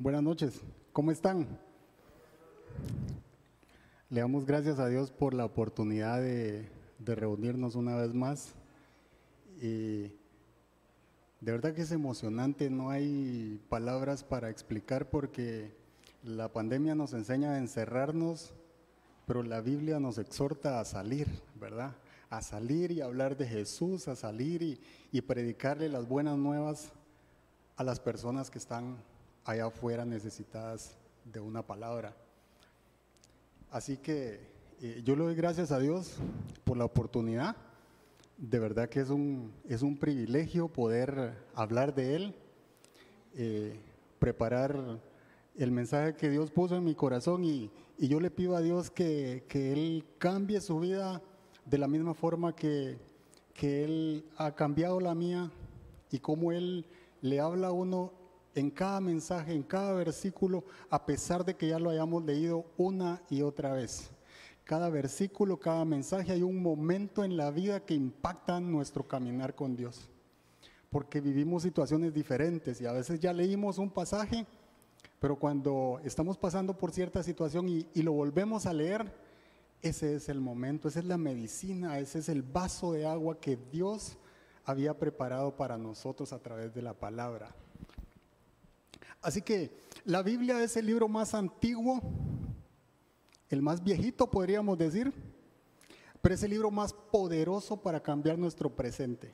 buenas noches. ¿Cómo están? Le damos gracias a Dios por la oportunidad de, reunirnos una vez más. Y de verdad que es emocionante, no hay palabras para explicar porque la pandemia nos enseña a encerrarnos, pero la Biblia nos exhorta a salir, ¿verdad? A salir y hablar de Jesús, a salir y, y predicarle las buenas nuevas a las personas que están allá afuera necesitadas de una palabra. Así que eh, yo le doy gracias a Dios por la oportunidad. De verdad que es un, es un privilegio poder hablar de Él, eh, preparar el mensaje que Dios puso en mi corazón y, yo le pido a Dios que, Él cambie su vida de la misma forma que, que Él ha cambiado la mía y como Él le habla a uno en cada mensaje, en cada versículo, a pesar de que ya lo hayamos leído una y otra vez. Cada versículo, cada mensaje, hay un momento en la vida que impacta nuestro caminar con Dios. Porque vivimos situaciones diferentes y a veces ya leímos un pasaje, pero cuando estamos pasando por cierta situación y, y lo volvemos a leer, ese es el momento, esa es la medicina, ese es el vaso de agua que Dios había preparado para nosotros a través de la palabra. Así que la Biblia es el libro más antiguo, el más viejito podríamos decir, pero es el libro más poderoso para cambiar nuestro presente.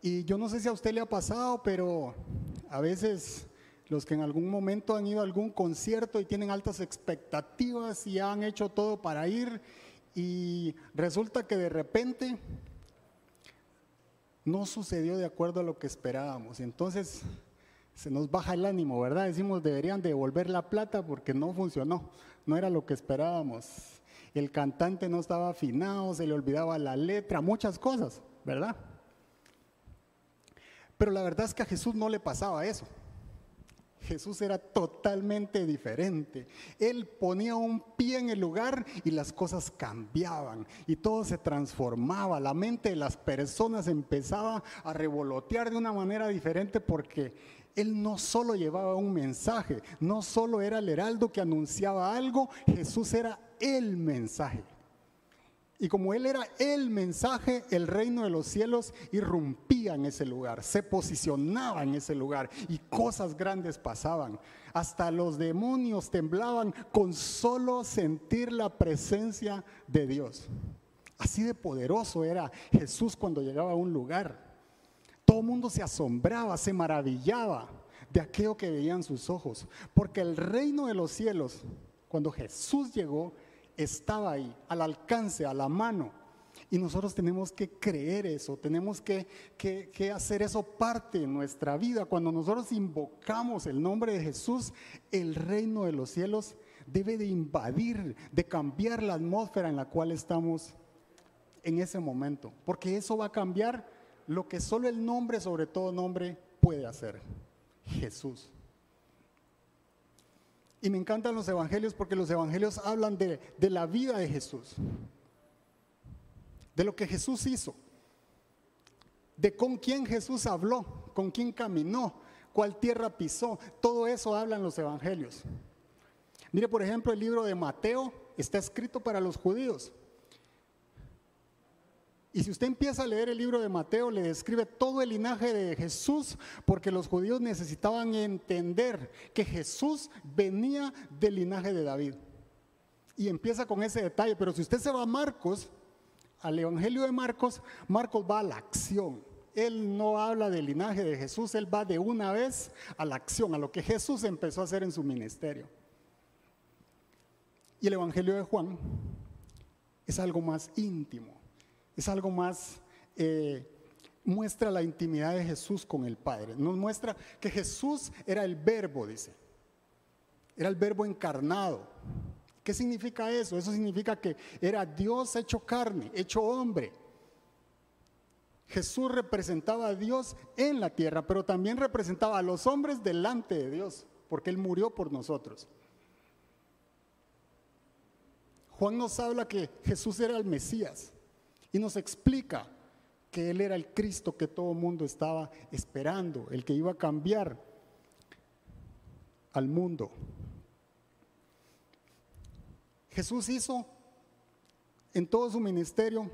Y yo no sé si a usted le ha pasado, pero a veces los que en algún momento han ido a algún concierto y tienen altas expectativas y han hecho todo para ir y resulta que de repente no sucedió de acuerdo a lo que esperábamos. Entonces se nos baja el ánimo, ¿verdad? Decimos, deberían devolver la plata porque no funcionó, no era lo que esperábamos. El cantante no estaba afinado, se le olvidaba la letra, muchas cosas, ¿verdad? Pero la verdad es que a Jesús no le pasaba eso. Jesús era totalmente diferente. Él ponía un pie en el lugar y las cosas cambiaban y todo se transformaba. La mente de las personas empezaba a revolotear de una manera diferente porque él no solo llevaba un mensaje, no solo era el heraldo que anunciaba algo, Jesús era el mensaje. Y como Él era el mensaje, el reino de los cielos irrumpía en ese lugar, se posicionaba en ese lugar y cosas grandes pasaban. Hasta los demonios temblaban con solo sentir la presencia de Dios. Así de poderoso era Jesús cuando llegaba a un lugar. Todo el mundo se asombraba, se maravillaba de aquello que veían sus ojos, porque el reino de los cielos, cuando Jesús llegó, estaba ahí, al alcance, a la mano. Y nosotros tenemos que creer eso, tenemos que, que, hacer eso parte de nuestra vida. Cuando nosotros invocamos el nombre de Jesús, el reino de los cielos debe de invadir, de cambiar la atmósfera en la cual estamos en ese momento, porque eso va a cambiar lo que solo el nombre, sobre todo nombre, puede hacer. Jesús. Y me encantan los evangelios porque los evangelios hablan de, de, la vida de Jesús, de lo que Jesús hizo, de con quién Jesús habló, con quién caminó, cuál tierra pisó. Todo eso hablan los evangelios. Mire, por ejemplo, el libro de Mateo está escrito para los judíos. Y si usted empieza a leer el libro de Mateo, le describe todo el linaje de Jesús, porque los judíos necesitaban entender que Jesús venía del linaje de David. Y empieza con ese detalle, pero si usted se va a Marcos, al Evangelio de Marcos, Marcos va a la acción. Él no habla del linaje de Jesús, él va de una vez a la acción, a lo que Jesús empezó a hacer en su ministerio. Y el Evangelio de Juan es algo más íntimo es algo más, eh, muestra la intimidad de Jesús con el Padre. Nos muestra que Jesús era el verbo, dice. Era el verbo encarnado. ¿Qué significa eso? Eso significa que era Dios hecho carne, hecho hombre. Jesús representaba a Dios en la tierra, pero también representaba a los hombres delante de Dios, porque Él murió por nosotros. Juan nos habla que Jesús era el Mesías y nos explica que Él era el Cristo que todo el mundo estaba esperando, el que iba a cambiar al mundo. Jesús hizo en todo su ministerio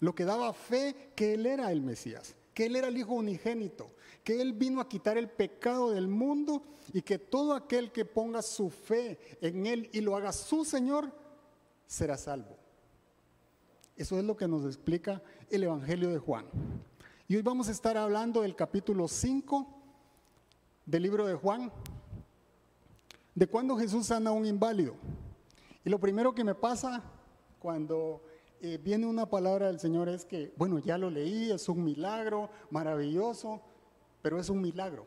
lo que daba fe que Él era el Mesías, que Él era el Hijo unigénito, que Él vino a quitar el pecado del mundo y que todo aquel que ponga su fe en Él y lo haga su Señor, será salvo. Eso es lo que nos explica el Evangelio de Juan. Y hoy vamos a estar hablando del capítulo 5 del libro de Juan, de cuando Jesús sana a un inválido. Y lo primero que me pasa cuando eh, viene una palabra del Señor es que, bueno, ya lo leí, es un milagro maravilloso, pero es un milagro.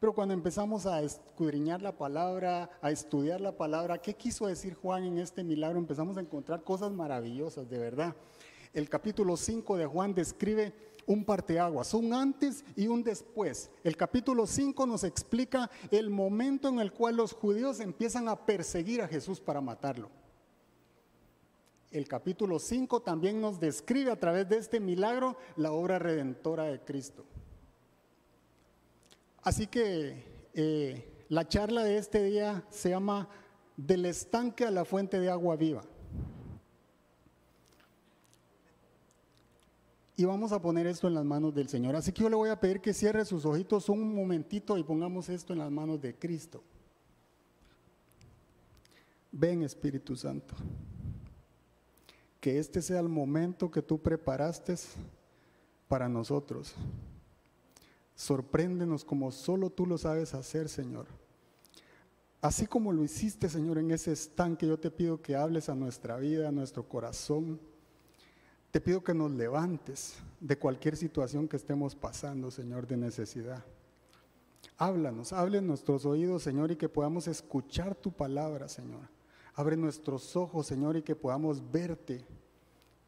Pero cuando empezamos a escudriñar la palabra, a estudiar la palabra, ¿qué quiso decir Juan en este milagro? Empezamos a encontrar cosas maravillosas, de verdad. El capítulo 5 de Juan describe un parteaguas, un antes y un después. El capítulo 5 nos explica el momento en el cual los judíos empiezan a perseguir a Jesús para matarlo. El capítulo 5 también nos describe a través de este milagro la obra redentora de Cristo. Así que eh, la charla de este día se llama Del estanque a la fuente de agua viva. Y vamos a poner esto en las manos del Señor. Así que yo le voy a pedir que cierre sus ojitos un momentito y pongamos esto en las manos de Cristo. Ven Espíritu Santo. Que este sea el momento que tú preparaste para nosotros. Sorpréndenos como solo tú lo sabes hacer, Señor. Así como lo hiciste, Señor, en ese estanque, yo te pido que hables a nuestra vida, a nuestro corazón te pido que nos levantes de cualquier situación que estemos pasando, Señor, de necesidad. Háblanos, hable en nuestros oídos, Señor, y que podamos escuchar tu palabra, Señor. Abre nuestros ojos, Señor, y que podamos verte,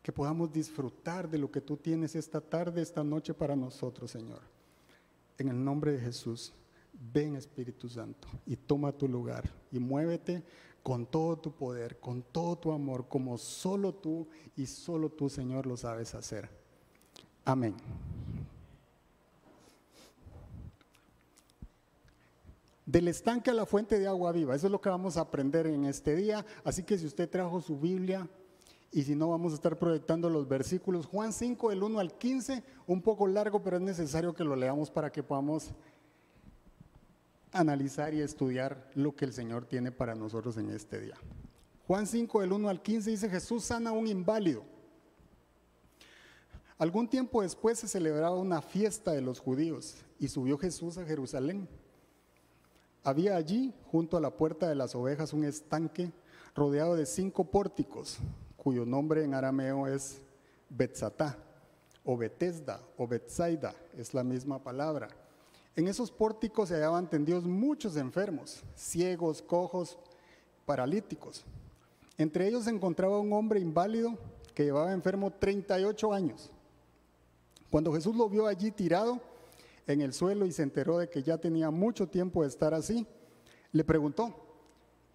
que podamos disfrutar de lo que tú tienes esta tarde, esta noche para nosotros, Señor. En el nombre de Jesús, ven Espíritu Santo y toma tu lugar y muévete con todo tu poder, con todo tu amor, como solo tú y solo tú, Señor, lo sabes hacer. Amén. Del estanque a la fuente de agua viva, eso es lo que vamos a aprender en este día. Así que si usted trajo su Biblia y si no, vamos a estar proyectando los versículos. Juan 5, del 1 al 15, un poco largo, pero es necesario que lo leamos para que podamos analizar y estudiar lo que el Señor tiene para nosotros en este día. Juan 5 del 1 al 15 dice, Jesús sana a un inválido. Algún tiempo después se celebraba una fiesta de los judíos y subió Jesús a Jerusalén. Había allí, junto a la puerta de las ovejas, un estanque rodeado de cinco pórticos, cuyo nombre en arameo es Betzatá, o Betesda, o Betsaida, es la misma palabra. En esos pórticos se hallaban tendidos muchos enfermos, ciegos, cojos, paralíticos. Entre ellos se encontraba un hombre inválido que llevaba enfermo 38 años. Cuando Jesús lo vio allí tirado en el suelo y se enteró de que ya tenía mucho tiempo de estar así, le preguntó,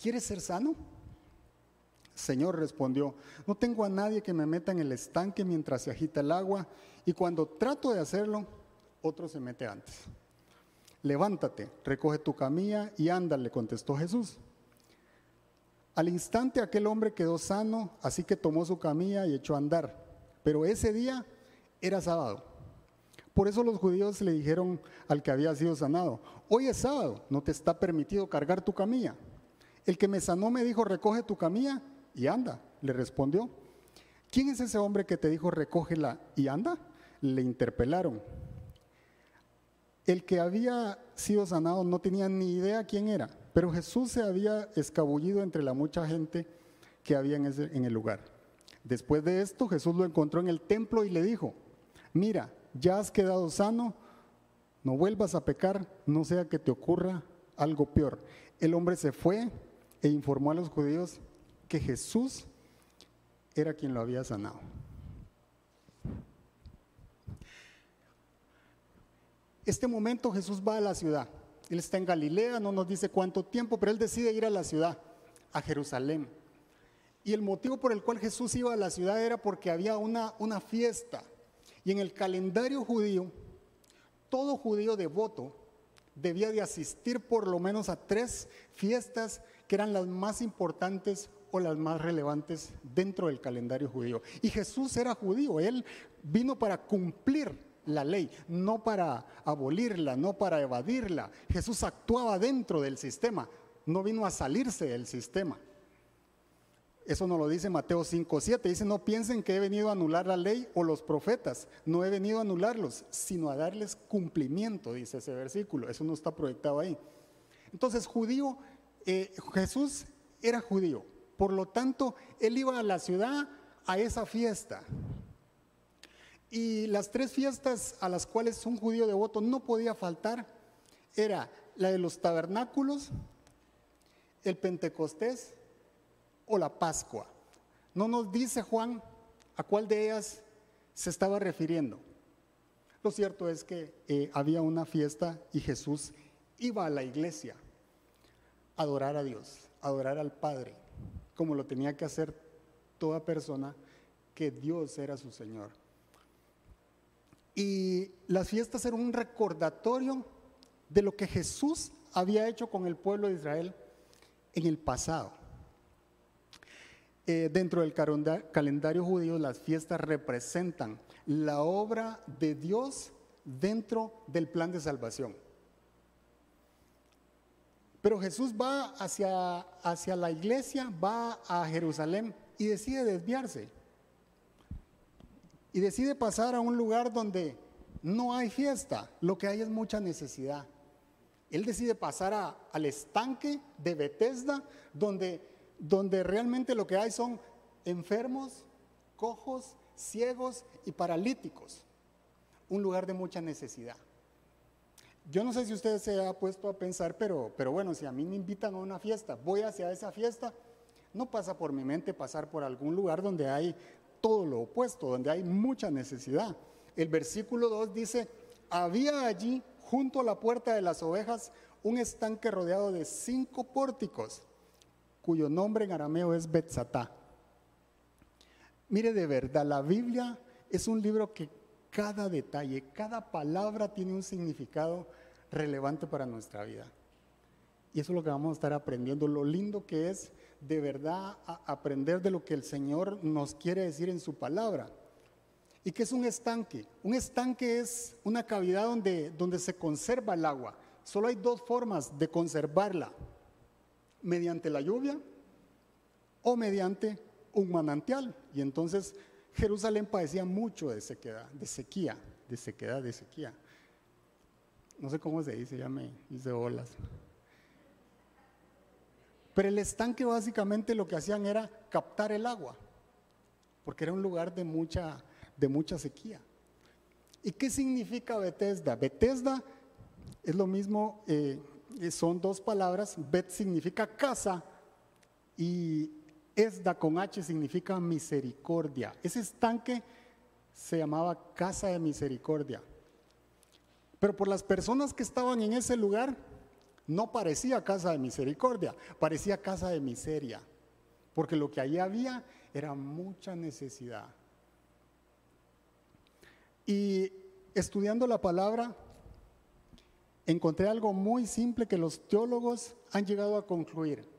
¿quieres ser sano? Señor respondió, no tengo a nadie que me meta en el estanque mientras se agita el agua y cuando trato de hacerlo, otro se mete antes levántate, recoge tu camilla y anda, le contestó Jesús. Al instante aquel hombre quedó sano, así que tomó su camilla y echó a andar. Pero ese día era sábado. Por eso los judíos le dijeron al que había sido sanado, hoy es sábado, no te está permitido cargar tu camilla. El que me sanó me dijo, recoge tu camilla y anda, le respondió. ¿Quién es ese hombre que te dijo, recógela y anda? Le interpelaron. El que había sido sanado no tenía ni idea quién era, pero Jesús se había escabullido entre la mucha gente que había en, en el lugar. Después de esto, Jesús lo encontró en el templo y le dijo, mira, ya has quedado sano, no vuelvas a pecar, no sea que te ocurra algo peor. El hombre se fue e informó a los judíos que Jesús era quien lo había sanado. Este momento Jesús va a la ciudad. Él está en Galilea, no nos dice cuánto tiempo, pero él decide ir a la ciudad, a Jerusalén. Y el motivo por el cual Jesús iba a la ciudad era porque había una, una fiesta. Y en el calendario judío, todo judío devoto debía de asistir por lo menos a tres fiestas que eran las más importantes o las más relevantes dentro del calendario judío. Y Jesús era judío, él vino para cumplir la ley, no para abolirla, no para evadirla. Jesús actuaba dentro del sistema, no vino a salirse del sistema. Eso nos lo dice Mateo 5.7. Dice, no piensen que he venido a anular la ley o los profetas. No he venido a anularlos, sino a darles cumplimiento, dice ese versículo. Eso no está proyectado ahí. Entonces, judío, eh, Jesús era judío. Por lo tanto, él iba a la ciudad a esa fiesta. Y las tres fiestas a las cuales un judío devoto no podía faltar era la de los tabernáculos, el Pentecostés o la Pascua. No nos dice Juan a cuál de ellas se estaba refiriendo. Lo cierto es que eh, había una fiesta y Jesús iba a la iglesia a adorar a Dios, adorar al Padre, como lo tenía que hacer toda persona que Dios era su Señor. Y las fiestas eran un recordatorio de lo que Jesús había hecho con el pueblo de Israel en el pasado. Eh, dentro del calendario judío las fiestas representan la obra de Dios dentro del plan de salvación. Pero Jesús va hacia, hacia la iglesia, va a Jerusalén y decide desviarse. Y decide pasar a un lugar donde no hay fiesta, lo que hay es mucha necesidad. Él decide pasar al estanque de Bethesda, donde donde realmente lo que hay son enfermos, cojos, ciegos y paralíticos. Un lugar de mucha necesidad. Yo no sé si usted se ha puesto a pensar, pero, pero bueno, si a mí me invitan a una fiesta, voy hacia esa fiesta, no pasa por mi mente pasar por algún lugar donde hay todo lo opuesto, donde hay mucha necesidad. El versículo 2 dice, había allí junto a la puerta de las ovejas un estanque rodeado de cinco pórticos cuyo nombre en arameo es Betzatá. Mire de verdad, la Biblia es un libro que cada detalle, cada palabra tiene un significado relevante para nuestra vida. Y eso es lo que vamos a estar aprendiendo, lo lindo que es de verdad aprender de lo que el Señor nos quiere decir en su palabra. ¿Y qué es un estanque? Un estanque es una cavidad donde, donde se conserva el agua. Solo hay dos formas de conservarla mediante la lluvia o mediante un manantial. Y entonces Jerusalén padecía mucho de sequedad, de sequía, de sequedad, de sequía. No sé cómo se dice, ya me hice olas. Pero el estanque básicamente lo que hacían era captar el agua, porque era un lugar de mucha, de mucha sequía. ¿Y qué significa Bethesda? Bethesda es lo mismo eh, son dos palabras, Bet significa casa y Esda con H significa misericordia. Ese estanque se llamaba casa de misericordia. Pero por las personas que estaban en ese lugar, no parecía casa de misericordia, parecía casa de miseria, porque lo que allí había era mucha necesidad. Y estudiando la palabra, encontré algo muy simple que los teólogos han llegado a concluir.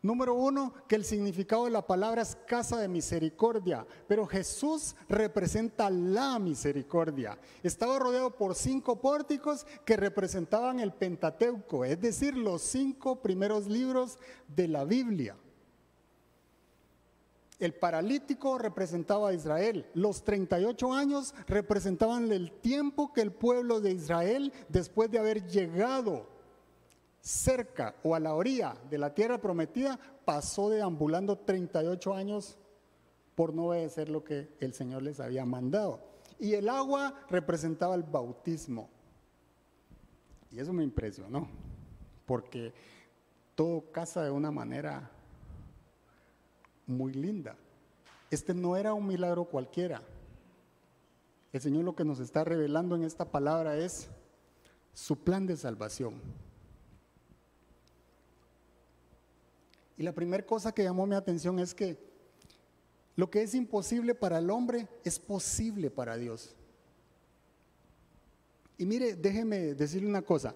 Número uno, que el significado de la palabra es casa de misericordia, pero Jesús representa la misericordia. Estaba rodeado por cinco pórticos que representaban el Pentateuco, es decir, los cinco primeros libros de la Biblia. El paralítico representaba a Israel. Los 38 años representaban el tiempo que el pueblo de Israel, después de haber llegado cerca o a la orilla de la tierra prometida, pasó deambulando 38 años por no obedecer lo que el Señor les había mandado. Y el agua representaba el bautismo. Y eso me impresionó, porque todo casa de una manera muy linda. Este no era un milagro cualquiera. El Señor lo que nos está revelando en esta palabra es su plan de salvación. Y la primera cosa que llamó mi atención es que lo que es imposible para el hombre es posible para Dios. Y mire, déjeme decirle una cosa.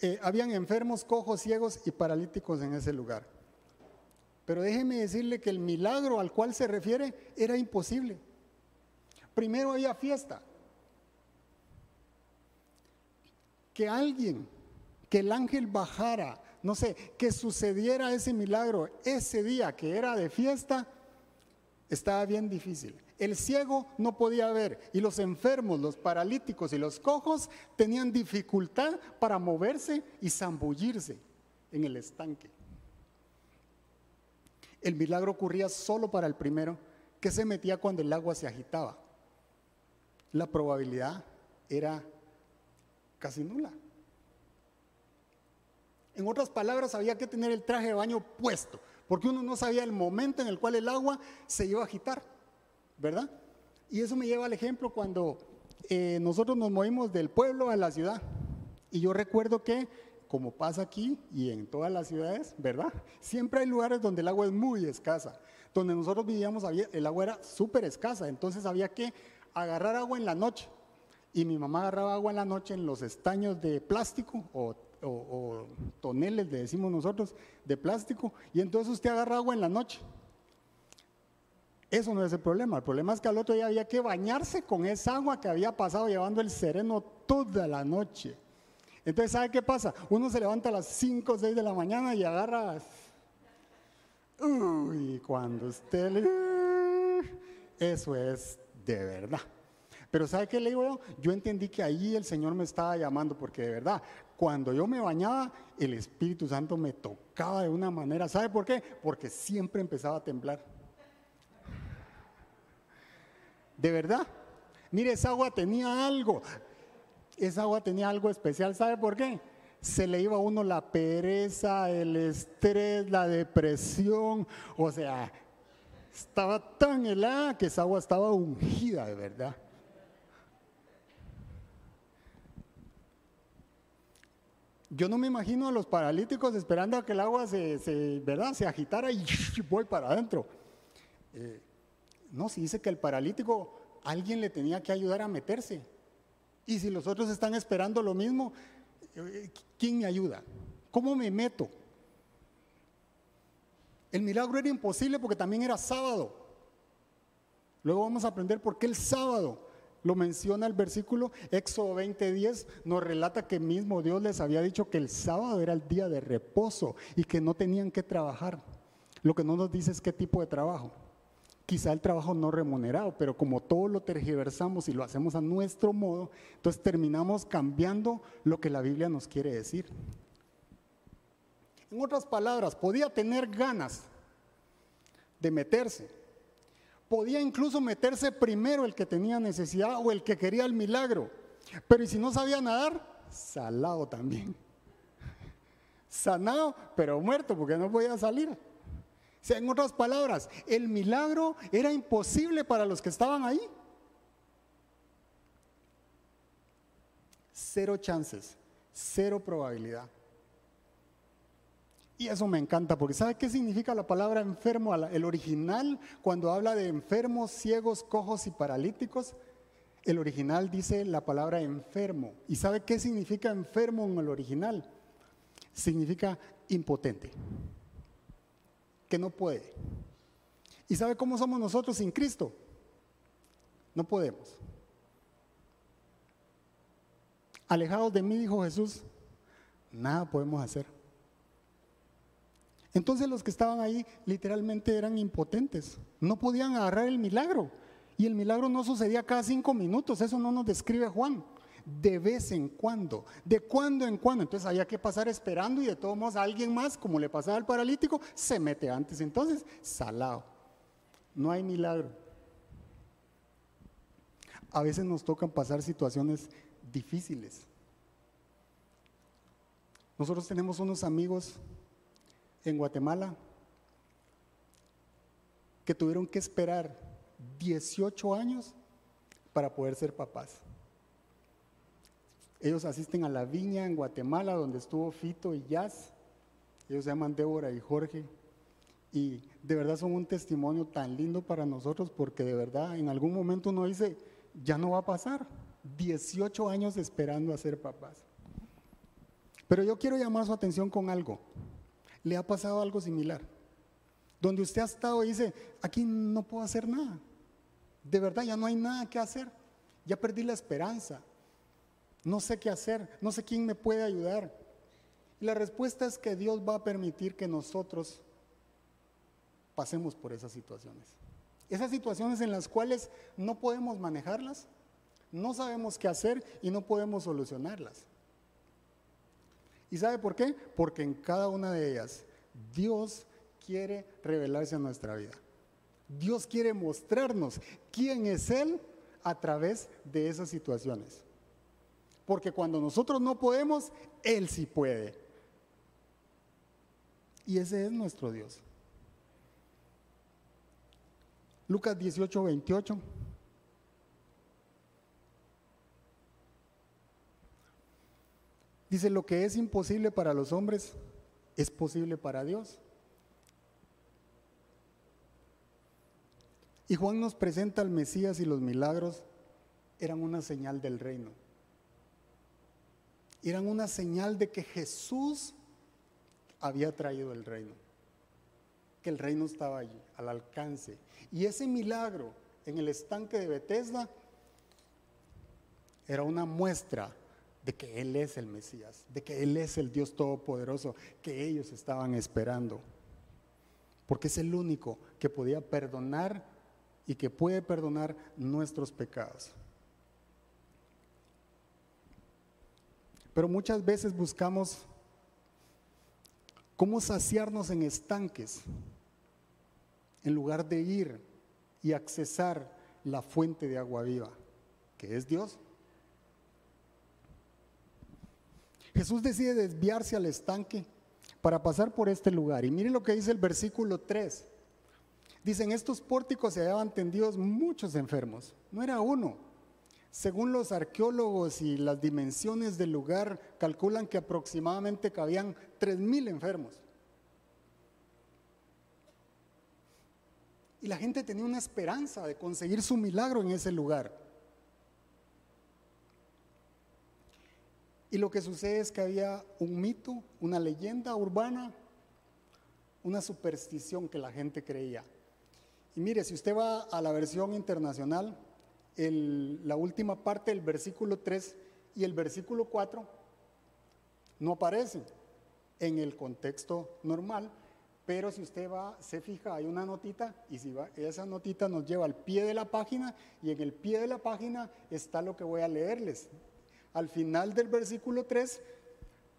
eh, habían enfermos, cojos, ciegos y paralíticos en ese lugar. Pero déjeme decirle que el milagro al cual se refiere era imposible. Primero había fiesta. Que alguien, que el ángel bajara, no sé, que sucediera ese milagro ese día que era de fiesta, estaba bien difícil. El ciego no podía ver y los enfermos, los paralíticos y los cojos tenían dificultad para moverse y zambullirse en el estanque. El milagro ocurría solo para el primero, que se metía cuando el agua se agitaba. La probabilidad era casi nula. En otras palabras, había que tener el traje de baño puesto, porque uno no sabía el momento en el cual el agua se iba a agitar. ¿verdad? Y eso me lleva al ejemplo cuando eh, nosotros nos movimos del pueblo a la ciudad. Y yo recuerdo que, como pasa aquí y en todas las ciudades, ¿verdad? Siempre hay lugares donde el agua es muy escasa. Donde nosotros vivíamos, el agua era súper escasa, entonces había que agarrar agua en la noche. Y mi mamá agarraba agua en la noche en los estaños de plástico o, o toneles, le decimos nosotros, de plástico. Y entonces usted agarra agua en la noche eso no es el problema. El problema es que al otro día había que bañarse con esa agua que había pasado llevando el sereno toda la noche. Entonces, ¿sabe qué pasa? Uno se levanta a las 5 o 6 de la mañana y agarra... Uy, cuando usted le... Eso es de verdad. Pero ¿sabe qué le digo yo? Yo entendí que ahí el Señor me estaba llamando porque de verdad, cuando yo me bañaba, el Espíritu Santo me tocaba de una manera. ¿Sabe por qué? Porque siempre empezaba a temblar. De verdad. Mire, esa agua tenía algo. Esa agua tenía algo especial. ¿Sabe por qué? Se le iba a uno la pereza, el estrés, la depresión. O sea, estaba tan helada que esa agua estaba ungida de verdad. Yo no me imagino a los paralíticos esperando a que el agua se, ¿verdad? se agitara y voy para adentro. Eh, no, si dice que el paralítico alguien le tenía que ayudar a meterse. Y si los otros están esperando lo mismo, eh, ¿quién me ayuda? ¿Cómo me meto? El milagro era imposible porque también era sábado. Luego vamos a aprender por qué el sábado lo menciona el versículo Éxodo 20:10, nos relata que mismo Dios les había dicho que el sábado era el día de reposo y que no tenían que trabajar. Lo que no nos dice es qué tipo de trabajo quizá el trabajo no remunerado, pero como todo lo tergiversamos y lo hacemos a nuestro modo, entonces terminamos cambiando lo que la Biblia nos quiere decir. En otras palabras, podía tener ganas de meterse. Podía incluso meterse primero el que tenía necesidad o el que quería el milagro. Pero ¿y si no sabía nadar? Salado también. Sanado, pero muerto porque no podía salir sea, en otras palabras, el milagro era imposible para los que estaban ahí. Cero chances, cero probabilidad. Y eso me encanta, porque ¿sabe qué significa la palabra enfermo? El original, cuando habla de enfermos, ciegos, cojos y paralíticos, el original dice la palabra enfermo. ¿Y sabe qué significa enfermo en el original? Significa impotente que no puede. ¿Y sabe cómo somos nosotros sin Cristo? No podemos. Alejados de mí, dijo Jesús, nada podemos hacer. Entonces los que estaban ahí literalmente eran impotentes, no podían agarrar el milagro. Y el milagro no sucedía cada cinco minutos, eso no nos describe Juan de vez en cuando, de cuando en cuando. Entonces había que pasar esperando y de todos modos alguien más, como le pasaba al paralítico, se mete antes. Entonces, salado. No hay milagro. A veces nos tocan pasar situaciones difíciles. Nosotros tenemos unos amigos en Guatemala que tuvieron que esperar 18 años para poder ser papás. Ellos asisten a la viña en Guatemala, donde estuvo Fito y Jazz. Ellos se llaman Débora y Jorge. Y de verdad son un testimonio tan lindo para nosotros porque de verdad en algún momento uno dice, ya no va a pasar. 18 años esperando a ser papás. Pero yo quiero llamar su atención con algo. ¿Le ha pasado algo similar? Donde usted ha estado y dice, aquí no puedo hacer nada. De verdad, ya no hay nada que hacer. Ya perdí la esperanza. No sé qué hacer. No sé quién me puede ayudar. Y la respuesta es que Dios va a permitir que nosotros pasemos por esas situaciones. Esas situaciones en las cuales no podemos manejarlas, no sabemos qué hacer y no podemos solucionarlas. ¿Y sabe por qué? Porque en cada una de ellas Dios quiere revelarse a nuestra vida. Dios quiere mostrarnos quién es Él a través de esas situaciones. Porque cuando nosotros no podemos, Él sí puede. Y ese es nuestro Dios. Lucas 18, 28. Dice, lo que es imposible para los hombres es posible para Dios. Y Juan nos presenta al Mesías y los milagros eran una señal del reino. Eran una señal de que Jesús había traído el reino. Que el reino estaba allí, al alcance. Y ese milagro en el estanque de Bethesda era una muestra de que Él es el Mesías, de que Él es el Dios Todopoderoso que ellos estaban esperando. Porque es el único que podía perdonar y que puede perdonar nuestros pecados. Pero muchas veces buscamos cómo saciarnos en estanques en lugar de ir y accesar la fuente de agua viva, que es Dios. Jesús decide desviarse al estanque para pasar por este lugar. Y miren lo que dice el versículo 3. Dicen, estos pórticos se hallaban tendidos muchos enfermos. No era uno. Según los arqueólogos y las dimensiones del lugar, calculan que aproximadamente cabían tres mil enfermos. Y la gente tenía una esperanza de conseguir su milagro en ese lugar. Y lo que sucede es que había un mito, una leyenda urbana, una superstición que la gente creía. Y mire, si usted va a la versión internacional, la última parte del versículo 3 y el versículo 4 no aparecen en el contexto normal, pero si usted va, se fija, hay una notita y si va, esa notita nos lleva al pie de la página y en el pie de la página está lo que voy a leerles al final del versículo 3,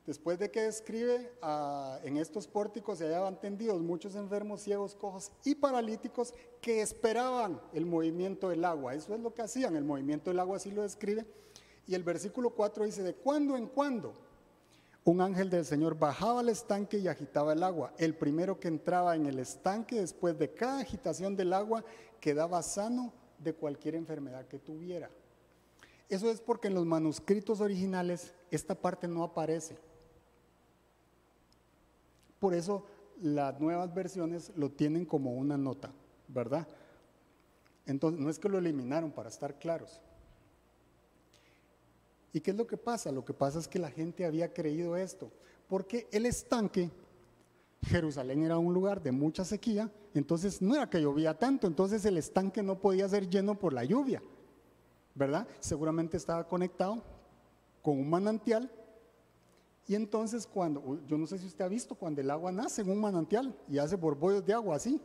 después de que describe ah, en estos pórticos se hallaban tendidos muchos enfermos, ciegos, cojos y paralíticos que esperaban el movimiento del agua. Eso es lo que hacían, el movimiento del agua así lo describe. Y el versículo 4 dice, de cuando en cuando un ángel del Señor bajaba al estanque y agitaba el agua. El primero que entraba en el estanque después de cada agitación del agua quedaba sano de cualquier enfermedad que tuviera. Eso es porque en los manuscritos originales esta parte no aparece. Por eso las nuevas versiones lo tienen como una nota, ¿verdad? Entonces, no es que lo eliminaron para estar claros. ¿Y qué es lo que pasa? Lo que pasa es que la gente había creído esto, porque el estanque, Jerusalén era un lugar de mucha sequía, entonces no era que llovía tanto, entonces el estanque no podía ser lleno por la lluvia. ¿Verdad? Seguramente estaba conectado con un manantial. Y entonces cuando, yo no sé si usted ha visto, cuando el agua nace en un manantial y hace borbollos de agua así,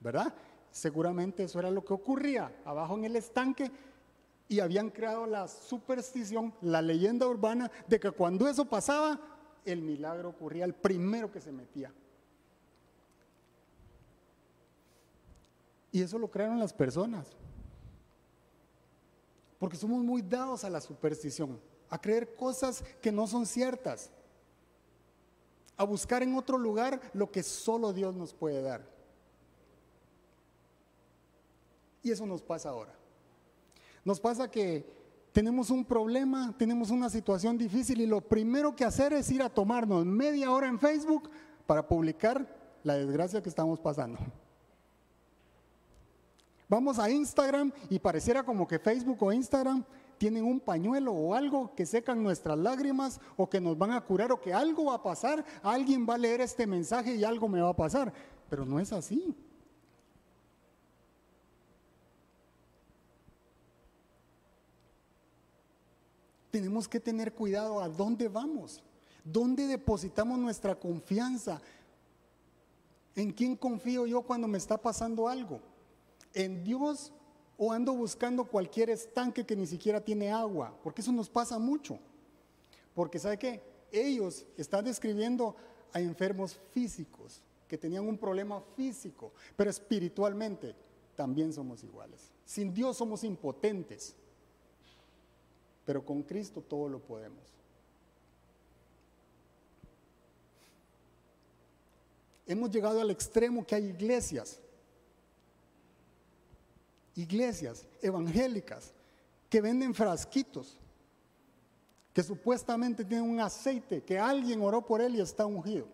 ¿verdad? Seguramente eso era lo que ocurría abajo en el estanque y habían creado la superstición, la leyenda urbana de que cuando eso pasaba, el milagro ocurría el primero que se metía. Y eso lo crearon las personas. Porque somos muy dados a la superstición, a creer cosas que no son ciertas, a buscar en otro lugar lo que solo Dios nos puede dar. Y eso nos pasa ahora. Nos pasa que tenemos un problema, tenemos una situación difícil y lo primero que hacer es ir a tomarnos media hora en Facebook para publicar la desgracia que estamos pasando. Vamos a Instagram y pareciera como que Facebook o Instagram tienen un pañuelo o algo que secan nuestras lágrimas o que nos van a curar o que algo va a pasar, alguien va a leer este mensaje y algo me va a pasar. Pero no es así. Tenemos que tener cuidado a dónde vamos, dónde depositamos nuestra confianza, en quién confío yo cuando me está pasando algo, en Dios o ando buscando cualquier estanque que ni siquiera tiene agua, porque eso nos pasa mucho. Porque sabe que ellos están describiendo a enfermos físicos que tenían un problema físico, pero espiritualmente también somos iguales. Sin Dios somos impotentes, pero con Cristo todo lo podemos. Hemos llegado al extremo que hay iglesias iglesias evangélicas que venden frasquitos, que supuestamente tienen un aceite, que alguien oró por él y está ungido.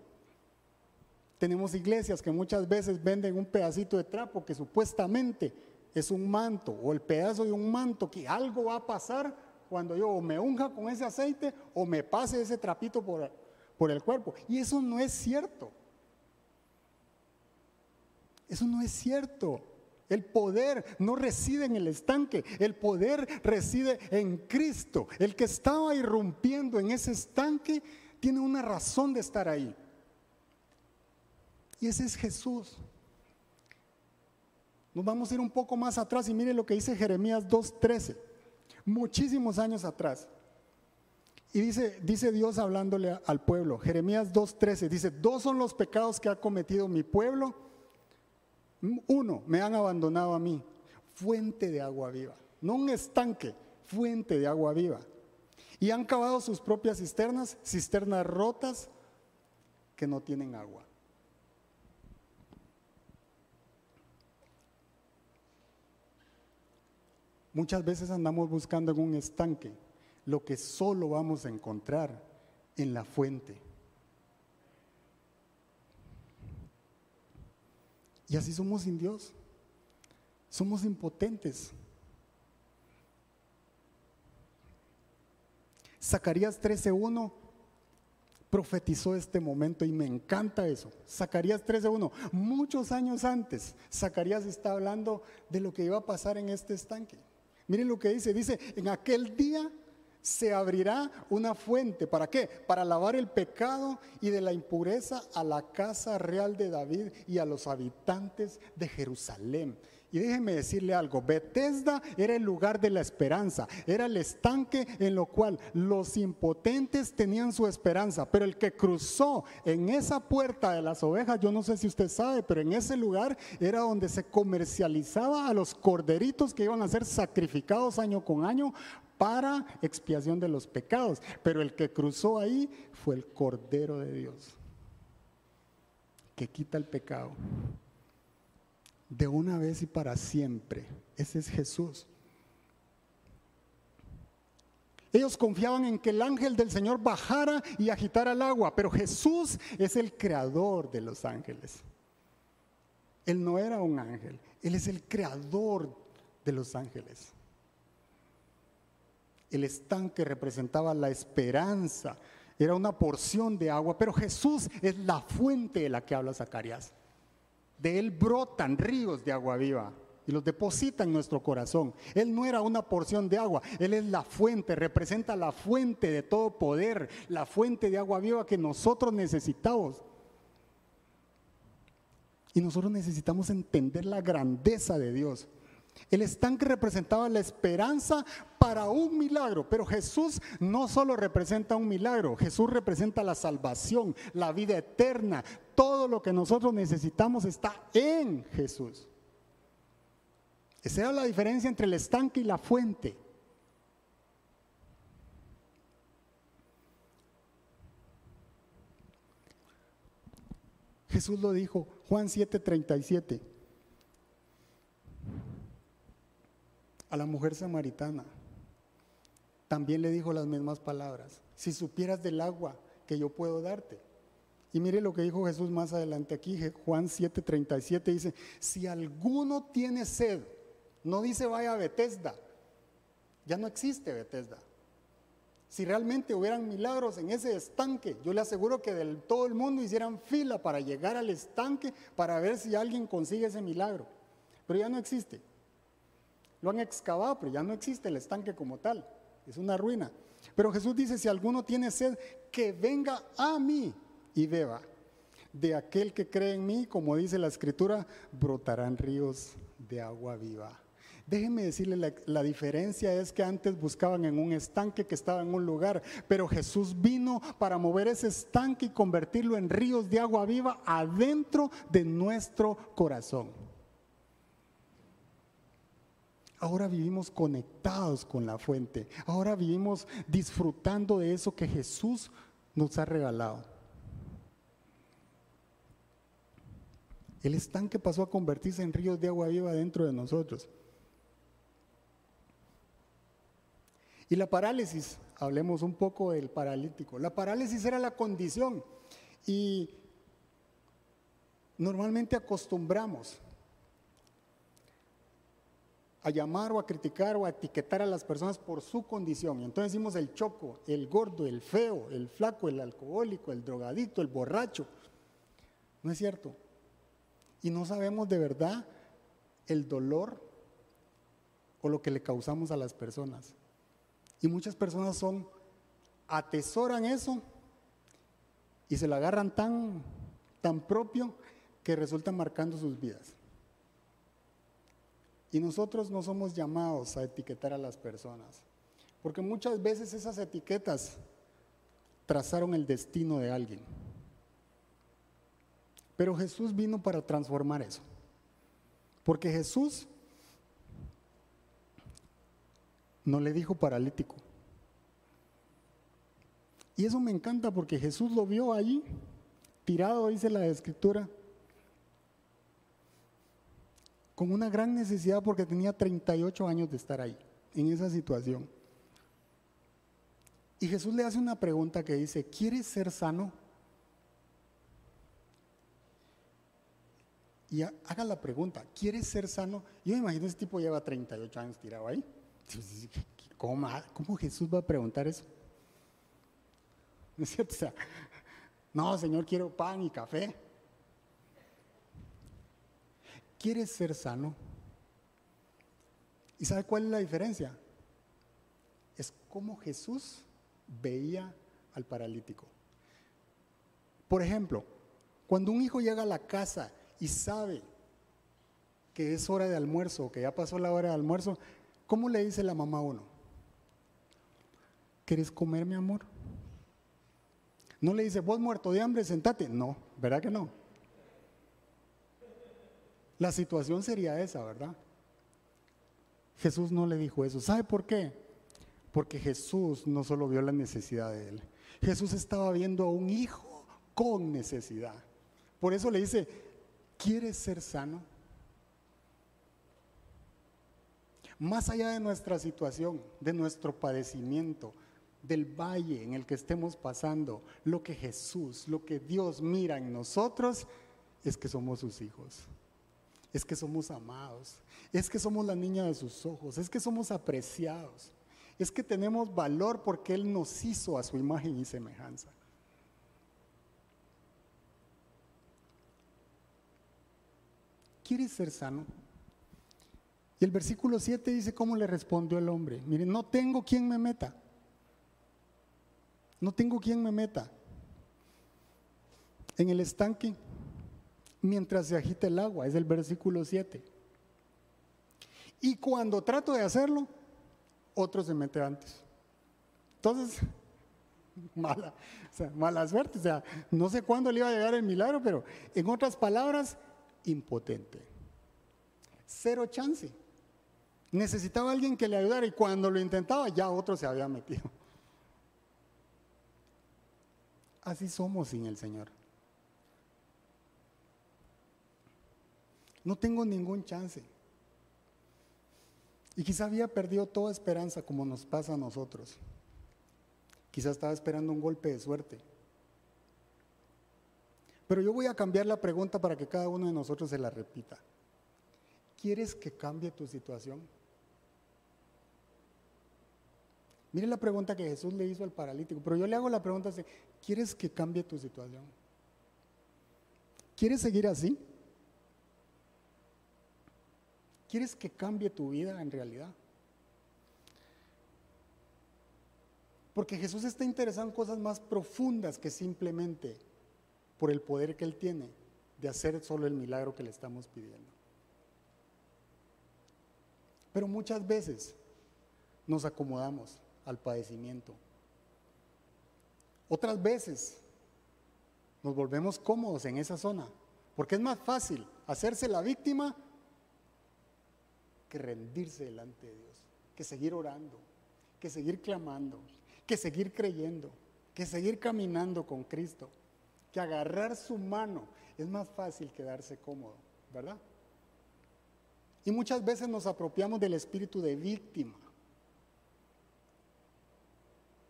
Tenemos iglesias que muchas veces venden un pedacito de trapo que supuestamente es un manto o el pedazo de un manto que algo va a pasar cuando yo me unja con ese aceite o me pase ese trapito por, por el cuerpo. Y eso no es cierto. Eso no es cierto. El poder no reside en el estanque, el poder reside en Cristo. El que estaba irrumpiendo en ese estanque tiene una razón de estar ahí. Y ese es Jesús. Nos vamos a ir un poco más atrás y mire lo que dice Jeremías 2.13, muchísimos años atrás. Y dice, dice Dios hablándole al pueblo, Jeremías 2.13, dice, dos son los pecados que ha cometido mi pueblo uno, me han abandonado a mí, fuente de agua viva, no un estanque, fuente de agua viva. Y han cavado sus propias cisternas, cisternas rotas que no tienen agua. Muchas veces andamos buscando en un estanque lo que solo vamos a encontrar en la fuente. Y así somos sin Dios. Somos impotentes. Zacarías 13.1 profetizó este momento y me encanta eso. Zacarías 13.1, muchos años antes, Zacarías está hablando de lo que iba a pasar en este estanque. Miren lo que dice, dice, en aquel día se abrirá una fuente. ¿Para qué? Para lavar el pecado y de la impureza a la casa real de David y a los habitantes de Jerusalén. Y déjenme decirle algo, Bethesda era el lugar de la esperanza, era el estanque en lo cual los impotentes tenían su esperanza, pero el que cruzó en esa puerta de las ovejas, yo no sé si usted sabe, pero en ese lugar era donde se comercializaba a los corderitos que iban a ser sacrificados año con año para expiación de los pecados. Pero el que cruzó ahí fue el Cordero de Dios, que quita el pecado de una vez y para siempre. Ese es Jesús. Ellos confiaban en que el ángel del Señor bajara y agitara el agua, pero Jesús es el creador de los ángeles. Él no era un ángel, Él es el creador de los ángeles. El estanque representaba la esperanza, era una porción de agua, pero Jesús es la fuente de la que habla Zacarías. De él brotan ríos de agua viva y los deposita en nuestro corazón. Él no era una porción de agua, Él es la fuente, representa la fuente de todo poder, la fuente de agua viva que nosotros necesitamos. Y nosotros necesitamos entender la grandeza de Dios. El estanque representaba la esperanza para un milagro, pero Jesús no solo representa un milagro, Jesús representa la salvación, la vida eterna. Todo lo que nosotros necesitamos está en Jesús. Esa era la diferencia entre el estanque y la fuente. Jesús lo dijo, Juan 7:37. A la mujer samaritana. También le dijo las mismas palabras. Si supieras del agua que yo puedo darte. Y mire lo que dijo Jesús más adelante aquí, Juan 7:37 dice, si alguno tiene sed, no dice vaya a Bethesda, Ya no existe Bethesda. Si realmente hubieran milagros en ese estanque, yo le aseguro que del todo el mundo hicieran fila para llegar al estanque para ver si alguien consigue ese milagro. Pero ya no existe. Lo han excavado, pero ya no existe el estanque como tal. Es una ruina. Pero Jesús dice, si alguno tiene sed, que venga a mí y beba. De aquel que cree en mí, como dice la escritura, brotarán ríos de agua viva. Déjenme decirle, la, la, diferencia es que antes buscaban en un estanque que estaba en un lugar, pero Jesús vino para mover ese estanque y convertirlo en ríos de agua viva adentro de nuestro corazón. Ahora vivimos conectados con la fuente. Ahora vivimos disfrutando de eso que Jesús nos ha regalado. El estanque pasó a convertirse en ríos de agua viva dentro de nosotros. Y la parálisis, hablemos un poco del paralítico. La parálisis era la condición y normalmente acostumbramos a llamar o a criticar o a etiquetar a las personas por su condición. Y entonces decimos el choco, el gordo, el feo, el flaco, el alcohólico, el drogadicto, el borracho. No es cierto. Y no sabemos de verdad el dolor o lo que le causamos a las personas. Y muchas personas son, atesoran eso y se lo agarran tan, tan propio que resultan marcando sus vidas. Y nosotros no somos llamados a etiquetar a las personas, porque muchas veces esas etiquetas trazaron el destino de alguien. Pero Jesús vino para transformar eso, porque Jesús no le dijo paralítico. Y eso me encanta porque Jesús lo vio allí, tirado, dice la escritura, con una gran necesidad porque tenía 38 años de estar ahí, en esa situación. Y Jesús le hace una pregunta que dice, ¿quieres ser sano? Y haga la pregunta, ¿quieres ser sano? Yo me imagino ese tipo lleva 38 años tirado ahí. ¿Cómo, ¿Cómo Jesús va a preguntar eso? ¿No es cierto? No, Señor, quiero pan y café. ¿Quieres ser sano? ¿Y sabe cuál es la diferencia? Es cómo Jesús veía al paralítico. Por ejemplo, cuando un hijo llega a la casa y sabe que es hora de almuerzo, que ya pasó la hora de almuerzo, ¿cómo le dice la mamá a uno? ¿Quieres comer, mi amor? No le dice, vos muerto de hambre, sentate. No, ¿verdad que no? La situación sería esa, ¿verdad? Jesús no le dijo eso. ¿Sabe por qué? Porque Jesús no solo vio la necesidad de él. Jesús estaba viendo a un hijo con necesidad. Por eso le dice, ¿quieres ser sano? Más allá de nuestra situación, de nuestro padecimiento, del valle en el que estemos pasando, lo que Jesús, lo que Dios mira en nosotros es que somos sus hijos es que somos amados, es que somos la niña de sus ojos, es que somos apreciados, es que tenemos valor porque Él nos hizo a su imagen y semejanza. ¿Quieres ser sano? Y el versículo 7 dice cómo le respondió el hombre. Miren, no tengo quien me meta. No tengo quien me meta. En el estanque mientras se agita el agua, es el versículo 7. Y cuando trato de hacerlo, otro se mete antes. Entonces, mala, mala suerte. O sea, no sé cuándo le iba a llegar el milagro, pero en otras palabras, impotente. Cero chance. Necesitaba alguien que le ayudara y cuando lo intentaba ya otro se había metido. Así somos sin el Señor. No tengo ningún chance. Y quizá había perdido toda esperanza como nos pasa a nosotros. Quizá estaba esperando un golpe de suerte. Pero yo voy a cambiar la pregunta para que cada uno de nosotros se la repita. ¿Quieres que cambie tu situación? Mire la pregunta que Jesús le hizo al paralítico, pero yo le hago la pregunta así, ¿quieres que cambie tu situación? ¿Quieres seguir así? ¿Quieres que cambie tu vida en realidad? Porque Jesús está interesado en cosas más profundas que simplemente por el poder que Él tiene de hacer solo el milagro que le estamos pidiendo. Pero muchas veces nos acomodamos al padecimiento. Otras veces nos volvemos cómodos en esa zona, porque es más fácil hacerse la víctima que rendirse delante de Dios, que seguir orando, que seguir clamando, que seguir creyendo, que seguir caminando con Cristo, que agarrar su mano. Es más fácil quedarse cómodo, ¿verdad? Y muchas veces nos apropiamos del espíritu de víctima.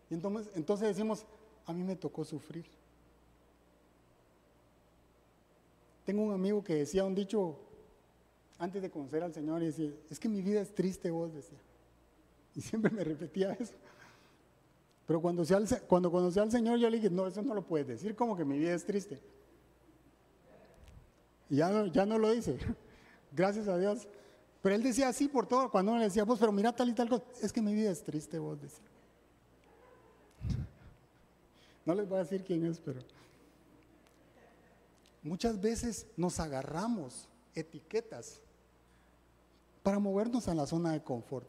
Y entonces, entonces decimos, a mí me tocó sufrir. Tengo un amigo que decía un dicho antes de conocer al Señor y decía, es que mi vida es triste, vos decía. Y siempre me repetía eso. Pero cuando, cuando conocí al Señor yo le dije, no, eso no lo puedes decir, como que mi vida es triste. Y ya no, ya no lo dice, gracias a Dios. Pero él decía así por todo, cuando uno le decía, vos, pero mira tal y tal cosa, es que mi vida es triste, vos decía. No les voy a decir quién es, pero muchas veces nos agarramos etiquetas para movernos a la zona de confort.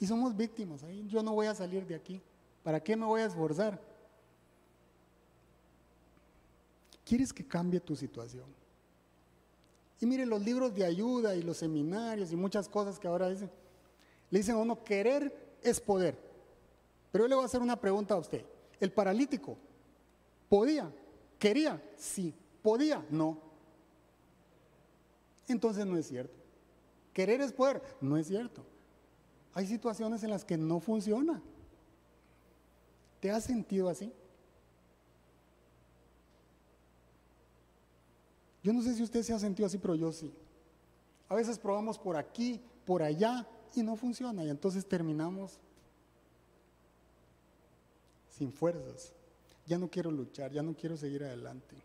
Y somos víctimas. Ahí yo no voy a salir de aquí. ¿Para qué me voy a esforzar? ¿Quieres que cambie tu situación? Y mire, los libros de ayuda y los seminarios y muchas cosas que ahora dicen, le dicen a uno, querer es poder. Pero yo le voy a hacer una pregunta a usted. ¿El paralítico podía? ¿Quería? Sí. ¿Podía? No. Entonces no es cierto. Querer es poder. No es cierto. Hay situaciones en las que no funciona. ¿Te has sentido así? Yo no sé si usted se ha sentido así, pero yo sí. A veces probamos por aquí, por allá y no funciona y entonces terminamos sin fuerzas. Ya no quiero luchar, ya no quiero seguir adelante.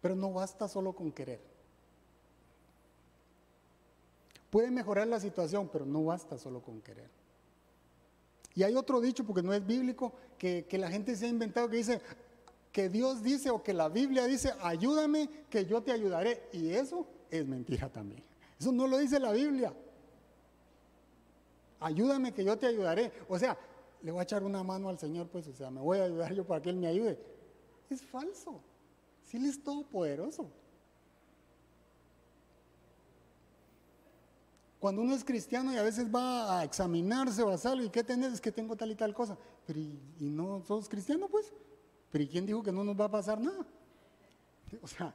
Pero no basta solo con querer. Puede mejorar la situación, pero no basta solo con querer. Y hay otro dicho, porque no es bíblico, que, la gente se ha inventado que dice que Dios dice o que la Biblia dice, ayúdame que yo te ayudaré. Y eso es mentira también. Eso no lo dice la Biblia. Ayúdame que yo te ayudaré. O sea, le voy a echar una mano al Señor, pues, o sea, me voy a ayudar yo para que Él me ayude. Es falso. Si Él es todopoderoso. Cuando uno es cristiano y a veces va a examinarse o a algo, ¿y qué tenés? Es que tengo tal y tal cosa. Pero ¿y, no sos cristiano, pues? ¿Pero ¿y quién dijo que no nos va a pasar nada? O sea,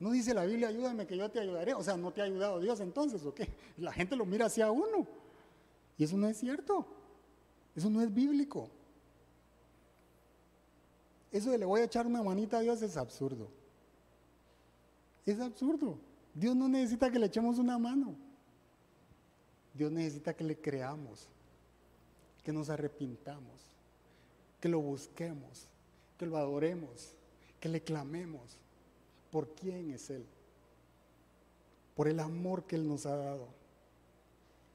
no dice la Biblia, ayúdame que yo te ayudaré. O sea, ¿no te ha ayudado Dios entonces o qué? La gente lo mira hacia uno. Y eso no es cierto. Eso no es bíblico. Eso de le voy a echar una manita a Dios es absurdo. Es absurdo. Dios no necesita que le echemos una mano. Dios necesita que le creamos, que nos arrepintamos, que lo busquemos, que lo adoremos, que le clamemos por quién es Él, por el amor que Él nos ha dado.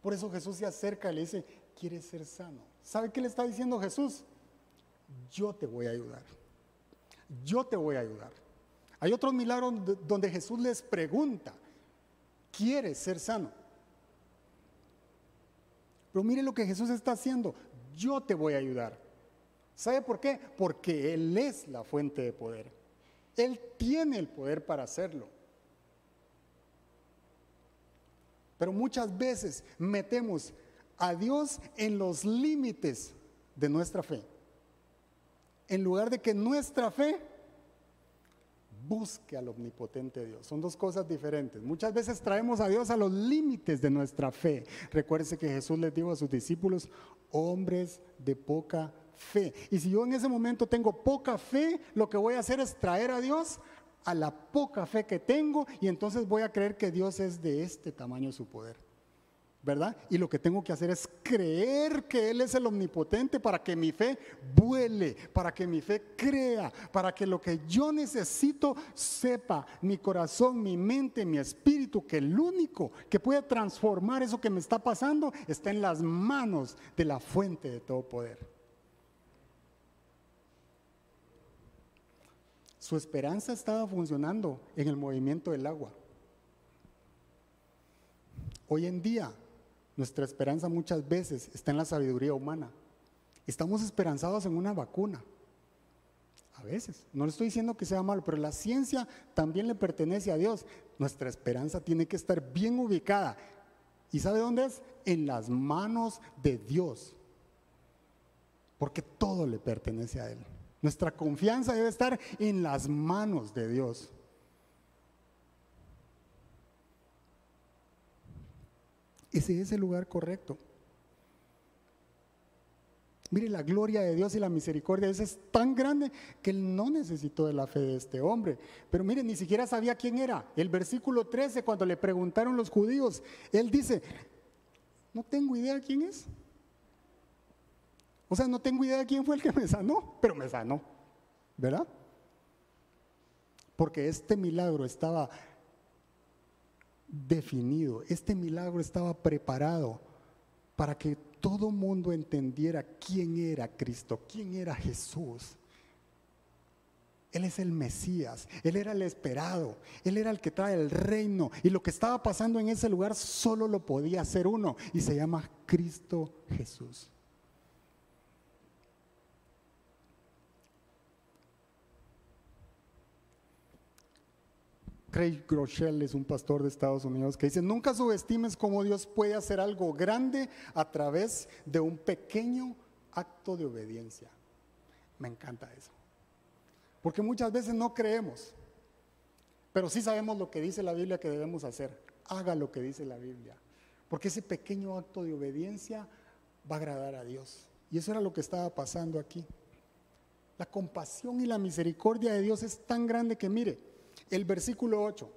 Por eso Jesús se acerca y le dice, ¿quieres ser sano? ¿Sabe qué le está diciendo Jesús? Yo te voy a ayudar. Yo te voy a ayudar. Hay otros milagros donde Jesús les pregunta, ¿quieres ser sano? Pero mire lo que Jesús está haciendo, yo te voy a ayudar. ¿Sabe por qué? Porque Él es la fuente de poder. Él tiene el poder para hacerlo. Pero muchas veces metemos a Dios en los límites de nuestra fe. En lugar de que nuestra fe busque al omnipotente Dios. Son dos cosas diferentes. Muchas veces traemos a Dios a los límites de nuestra fe. Recuérdese que Jesús les dijo a sus discípulos, hombres de poca fe. Y si yo en ese momento tengo poca fe, lo que voy a hacer es traer a Dios a la poca fe que tengo y entonces voy a creer que Dios es de este tamaño su poder. ¿Verdad? Y lo que tengo que hacer es creer que Él es el omnipotente para que mi fe vuele, para que mi fe crea, para que lo que yo necesito sepa mi corazón, mi mente, mi espíritu, que el único que puede transformar eso que me está pasando está en las manos de la fuente de todo poder. Su esperanza estaba funcionando en el movimiento del agua. Hoy en día nuestra esperanza muchas veces está en la sabiduría humana. Estamos esperanzados en una vacuna. A veces. No le estoy diciendo que sea malo, pero la ciencia también le pertenece a Dios. Nuestra esperanza tiene que estar bien ubicada. ¿Y sabe dónde es? En las manos de Dios. Porque todo le pertenece a Él. Nuestra confianza debe estar en las manos de Dios. Ese es el lugar correcto. Mire, la gloria de Dios y la misericordia de es tan grande que él no necesitó de la fe de este hombre. Pero mire, ni siquiera sabía quién era. El versículo 13, cuando le preguntaron los judíos, él dice, no tengo idea quién es. O sea, no tengo idea de quién fue el que me sanó, pero me sanó. ¿Verdad? Porque este milagro estaba definido, este milagro estaba preparado para que todo mundo entendiera quién era Cristo, quién era Jesús. Él es el Mesías, Él era el esperado, Él era el que trae el reino. Y lo que estaba pasando en ese lugar solo lo podía hacer uno, y se llama Cristo Jesús. Craig Groeschel es un pastor de Estados Unidos que dice, nunca subestimes cómo Dios puede hacer algo grande a través de un pequeño acto de obediencia. Me encanta eso. Porque muchas veces no creemos, pero sí sabemos lo que dice la Biblia que debemos hacer. Haga lo que dice la Biblia. Porque ese pequeño acto de obediencia va a agradar a Dios. Y eso era lo que estaba pasando aquí. La compasión y la misericordia de Dios es tan grande que mire, el versículo 8.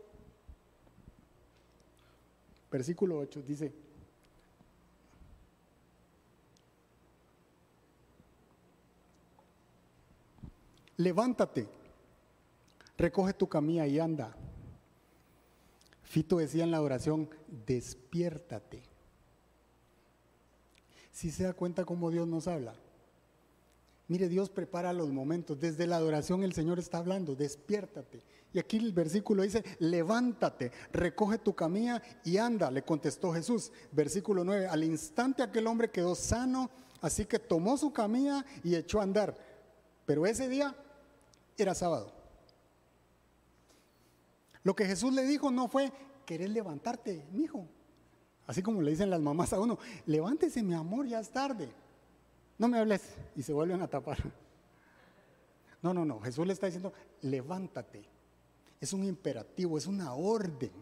Versículo 8 dice, levántate, recoge tu camilla y anda. Fito decía en la oración, despiértate. Si se da cuenta cómo Dios nos habla. Mire, Dios prepara los momentos. Desde la adoración el Señor está hablando, despiértate. Y aquí el versículo dice, levántate, recoge tu camilla y anda, le contestó Jesús. Versículo 9, al instante aquel hombre quedó sano, así que tomó su camilla y echó a andar. Pero ese día era sábado. Lo que Jesús le dijo no fue, querés levantarte, mi hijo. Así como le dicen las mamás a uno, levántese mi amor, ya es tarde no me hables y se vuelven a tapar. No, no, no, Jesús le está diciendo, levántate. Es un imperativo, es una orden.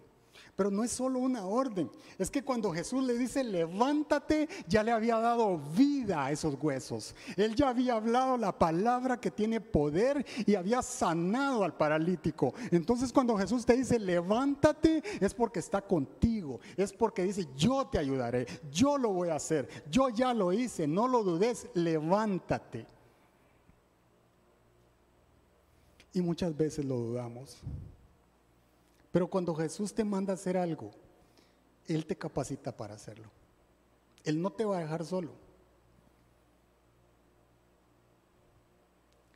Pero no es solo una orden, es que cuando Jesús le dice levántate, ya le había dado vida a esos huesos. Él ya había hablado la palabra que tiene poder y había sanado al paralítico. Entonces cuando Jesús te dice levántate, es porque está contigo, es porque dice yo te ayudaré, yo lo voy a hacer, yo ya lo hice, no lo dudes, levántate. Y muchas veces lo dudamos. Pero cuando Jesús te manda a hacer algo, Él te capacita para hacerlo. Él no te va a dejar solo.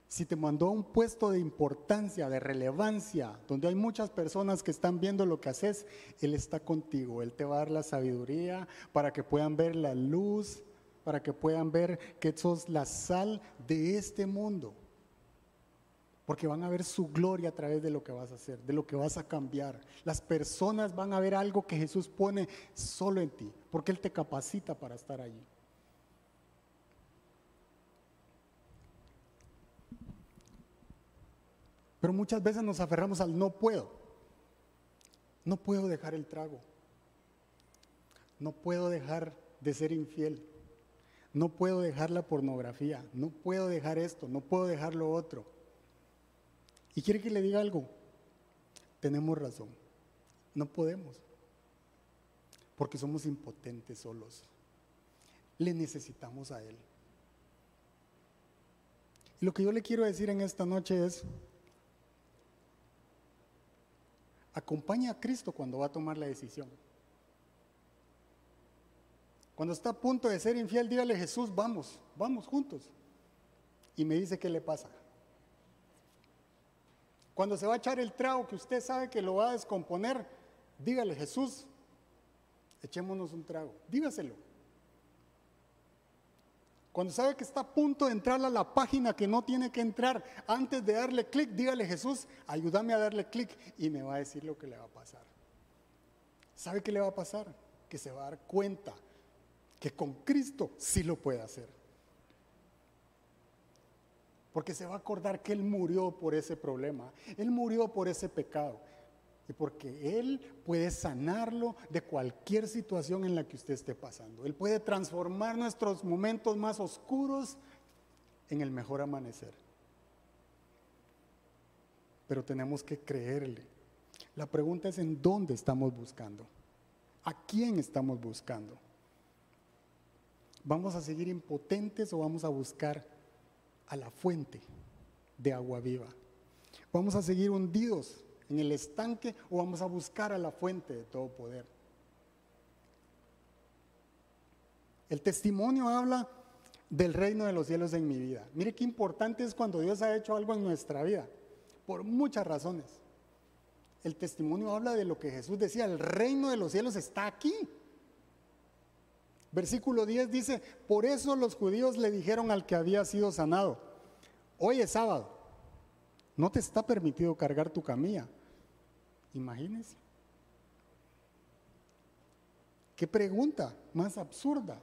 Si te mandó a un puesto de importancia, de relevancia, donde hay muchas personas que están viendo lo que haces, Él está contigo. Él te va a dar la sabiduría para que puedan ver la luz, para que puedan ver que sos la sal de este mundo porque van a ver su gloria a través de lo que vas a hacer, de lo que vas a cambiar. Las personas van a ver algo que Jesús pone solo en ti, porque Él te capacita para estar allí. Pero muchas veces nos aferramos al no puedo. No puedo dejar el trago. No puedo dejar de ser infiel. No puedo dejar la pornografía. No puedo dejar esto. No puedo dejar lo otro. Y quiere que le diga algo. Tenemos razón. No podemos. porque somos impotentes solos. Le necesitamos a Él. Y lo que yo le quiero decir en esta noche es, acompaña a Cristo cuando va a tomar la decisión. Cuando está a punto de ser infiel, dígale Jesús, vamos, vamos juntos. Y me dice qué le pasa. Cuando se va a echar el trago que usted sabe que lo va a descomponer, dígale Jesús, echémonos un trago. Dígaselo. Cuando sabe que está a punto de entrar a la página que no tiene que entrar, antes de darle clic, dígale Jesús, ayúdame a darle clic y me va a decir lo que le va a pasar. ¿Sabe qué le va a pasar? Que se va a dar cuenta que con Cristo sí lo puede hacer. Porque se va a acordar que Él murió por ese problema, Él murió por ese pecado. Y porque Él puede sanarlo de cualquier situación en la que usted esté pasando. Él puede transformar nuestros momentos más oscuros en el mejor amanecer. Pero tenemos que creerle. La pregunta es en dónde estamos buscando. ¿A quién estamos buscando? ¿Vamos a seguir impotentes o vamos a buscar a la fuente de agua viva? ¿Vamos a seguir hundidos en el estanque o vamos a buscar a la fuente de todo poder? El testimonio habla del reino de los cielos en mi vida. Mire qué importante es cuando Dios ha hecho algo en nuestra vida, por muchas razones. El testimonio habla de lo que Jesús decía, el reino de los cielos está aquí. Versículo 10 dice, por eso los judíos le dijeron al que había sido sanado, hoy es sábado, no te está permitido cargar tu camilla. Imagínense. ¿Qué pregunta más absurda?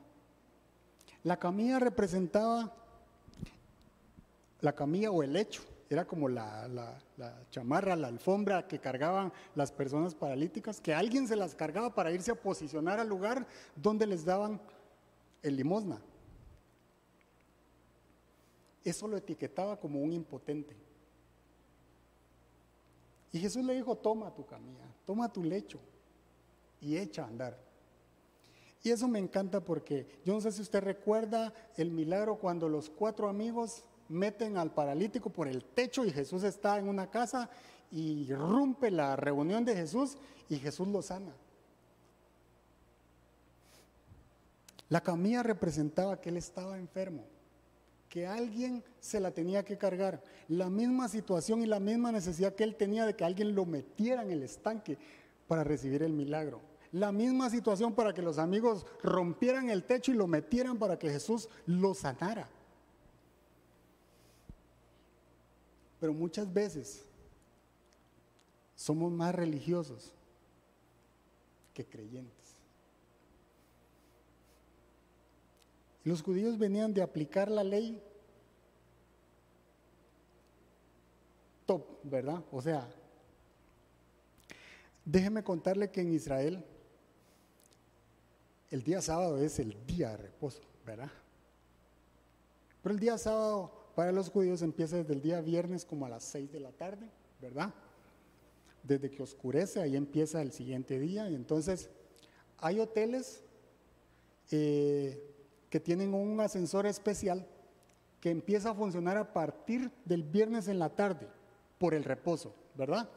La camilla representaba, la camilla o el lecho, era como la, chamarra, la alfombra que cargaban las personas paralíticas, que alguien se las cargaba para irse a posicionar al lugar donde les daban el limosna. Eso lo etiquetaba como un impotente. Y Jesús le dijo, toma tu camilla, toma tu lecho y echa a andar. Y eso me encanta porque yo no sé si usted recuerda el milagro cuando los cuatro amigos meten al paralítico por el techo y Jesús está en una casa y rompe la reunión de Jesús y Jesús lo sana. La camilla representaba que él estaba enfermo, que alguien se la tenía que cargar. La misma situación y la misma necesidad que él tenía de que alguien lo metiera en el estanque para recibir el milagro. La misma situación para que los amigos rompieran el techo y lo metieran para que Jesús lo sanara. Pero muchas veces somos más religiosos que creyentes. Los judíos venían de aplicar la ley top, ¿verdad? O sea, déjeme contarle que en Israel el día sábado es el día de reposo, ¿verdad? Pero el día sábado para los judíos empieza desde el día viernes como a las 6 de la tarde, ¿verdad? Desde que oscurece, ahí empieza el siguiente día. Y entonces hay hoteles eh, que tienen un ascensor especial que empieza a funcionar a partir del viernes en la tarde por el reposo, ¿verdad?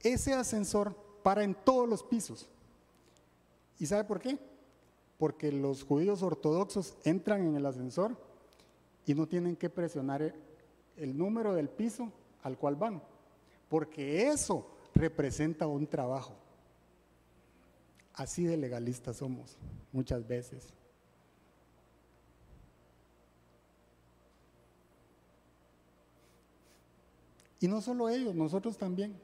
Ese ascensor para en todos los pisos. ¿Y sabe por qué? Porque los judíos ortodoxos entran en el ascensor y no tienen que presionar el número del piso al cual van, porque eso representa un trabajo. Así de legalistas somos muchas veces. Y no solo ellos, nosotros también.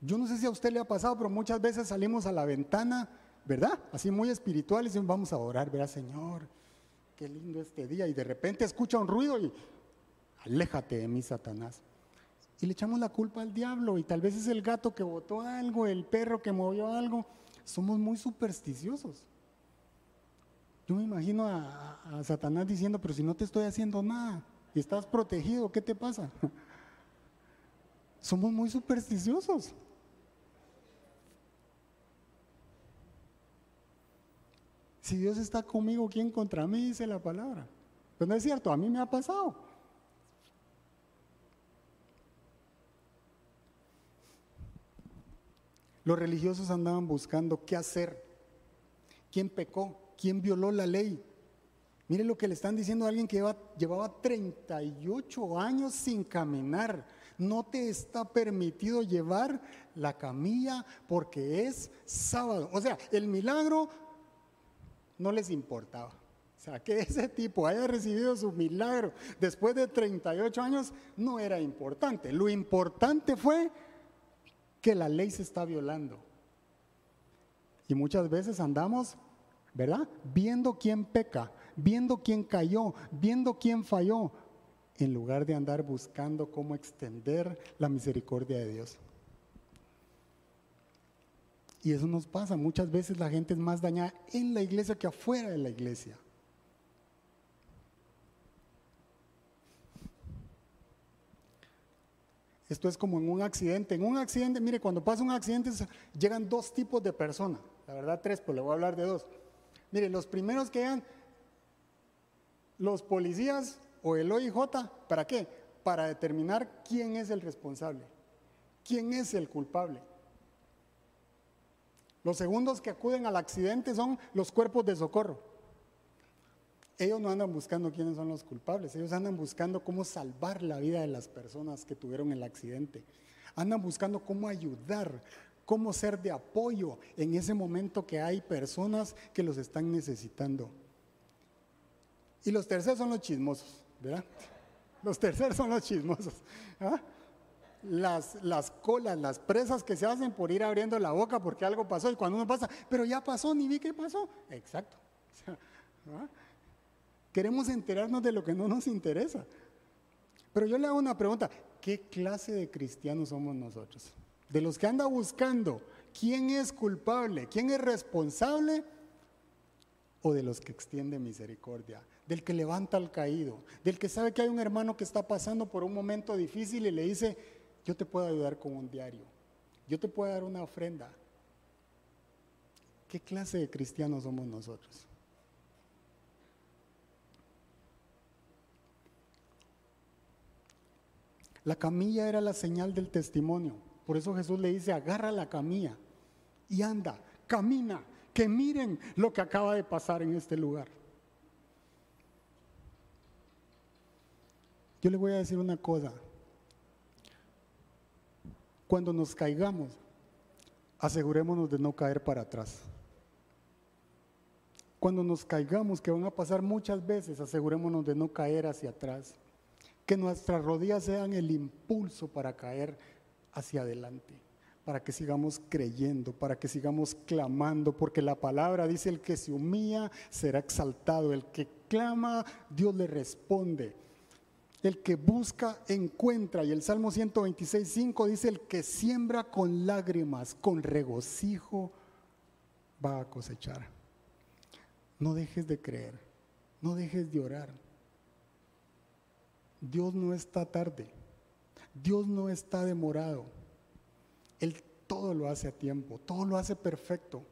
Yo no sé si a usted le ha pasado, pero muchas veces salimos a la ventana, ¿verdad? Así muy espirituales y vamos a orar, ¿verdad, Señor? Qué lindo este día, y de repente escucha un ruido y aléjate de mí, Satanás. Y le echamos la culpa al diablo, y tal vez es el gato que botó algo, el perro que movió algo. Somos muy supersticiosos. Yo me imagino a, Satanás diciendo, pero si no te estoy haciendo nada, y estás protegido, ¿qué te pasa? Somos muy supersticiosos. Si Dios está conmigo, ¿quién contra mí? Dice la palabra. Pues no es cierto, a mí me ha pasado. Los religiosos andaban buscando qué hacer, quién pecó, quién violó la ley. Mire lo que le están diciendo a alguien que llevaba 38 años sin caminar. No te está permitido llevar la camilla porque es sábado. O sea, el milagro no les importaba. O sea, que ese tipo haya recibido su milagro después de 38 años no era importante. Lo importante fue que la ley se está violando. Y muchas veces andamos, ¿verdad? Viendo quién peca, viendo quién cayó, viendo quién falló, en lugar de andar buscando cómo extender la misericordia de Dios. Y eso nos pasa. Muchas veces la gente es más dañada en la iglesia que afuera de la iglesia. Esto es como en un accidente. En un accidente, mire, cuando pasa un accidente llegan dos tipos de personas. La verdad, tres, pero le voy a hablar de dos. Mire, los primeros que llegan, los policías o el OIJ, ¿para qué? Para determinar quién es el responsable, quién es el culpable. Los segundos que acuden al accidente son los cuerpos de socorro. Ellos no andan buscando quiénes son los culpables, ellos andan buscando cómo salvar la vida de las personas que tuvieron el accidente. Andan buscando cómo ayudar, cómo ser de apoyo en ese momento que hay personas que los están necesitando. Y los terceros son los chismosos, ¿verdad? Los terceros son los chismosos. ¿ah? Las, las colas, las presas que se hacen por ir abriendo la boca porque algo pasó y cuando uno pasa, pero ya pasó, ni vi qué pasó. Exacto. ¿ah? Queremos enterarnos de lo que no nos interesa. Pero yo le hago una pregunta, ¿qué clase de cristianos somos nosotros? De los que anda buscando quién es culpable, quién es responsable, o de los que extiende misericordia, del que levanta al caído, del que sabe que hay un hermano que está pasando por un momento difícil y le dice, yo te puedo ayudar con un diario, yo te puedo dar una ofrenda. ¿Qué clase de cristianos somos nosotros? La camilla era la señal del testimonio. Por eso Jesús le dice, agarra la camilla y anda, camina, que miren lo que acaba de pasar en este lugar. Yo le voy a decir una cosa. Cuando nos caigamos, asegurémonos de no caer para atrás. Cuando nos caigamos, que van a pasar muchas veces, asegurémonos de no caer hacia atrás que nuestras rodillas sean el impulso para caer hacia adelante, para que sigamos creyendo, para que sigamos clamando, porque la palabra dice, el que se humilla será exaltado, el que clama, Dios le responde. El que busca, encuentra. Y el Salmo 126, 5 dice, el que siembra con lágrimas, con regocijo, va a cosechar. No dejes de creer, no dejes de orar. Dios no está tarde. Dios no está demorado. Él todo lo hace a tiempo, todo lo hace perfecto.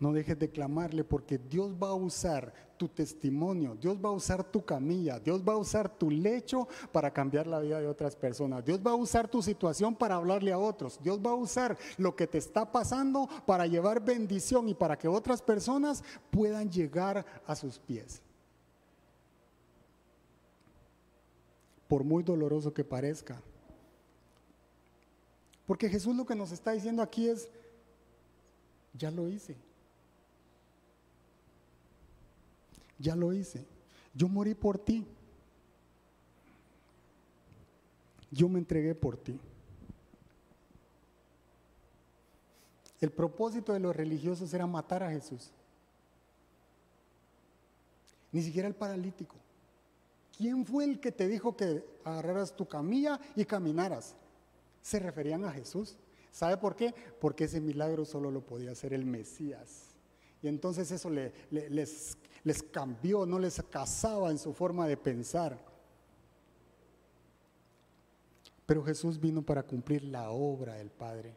No dejes de clamarle porque Dios va a usar tu testimonio, Dios va a usar tu camilla, Dios va a usar tu lecho para cambiar la vida de otras personas, Dios va a usar tu situación para hablarle a otros, Dios va a usar lo que te está pasando para llevar bendición y para que otras personas puedan llegar a sus pies. por muy doloroso que parezca. Porque Jesús lo que nos está diciendo aquí es, ya lo hice. Ya lo hice. Yo morí por ti. Yo me entregué por ti. El propósito de los religiosos era matar a Jesús. Ni siquiera el paralítico. ¿quién fue el que te dijo que agarraras tu camilla y caminaras? Se referían a Jesús. ¿Sabe por qué? Porque ese milagro solo lo podía hacer el Mesías. Y entonces eso les, les cambió, no les casaba en su forma de pensar. Pero Jesús vino para cumplir la obra del Padre.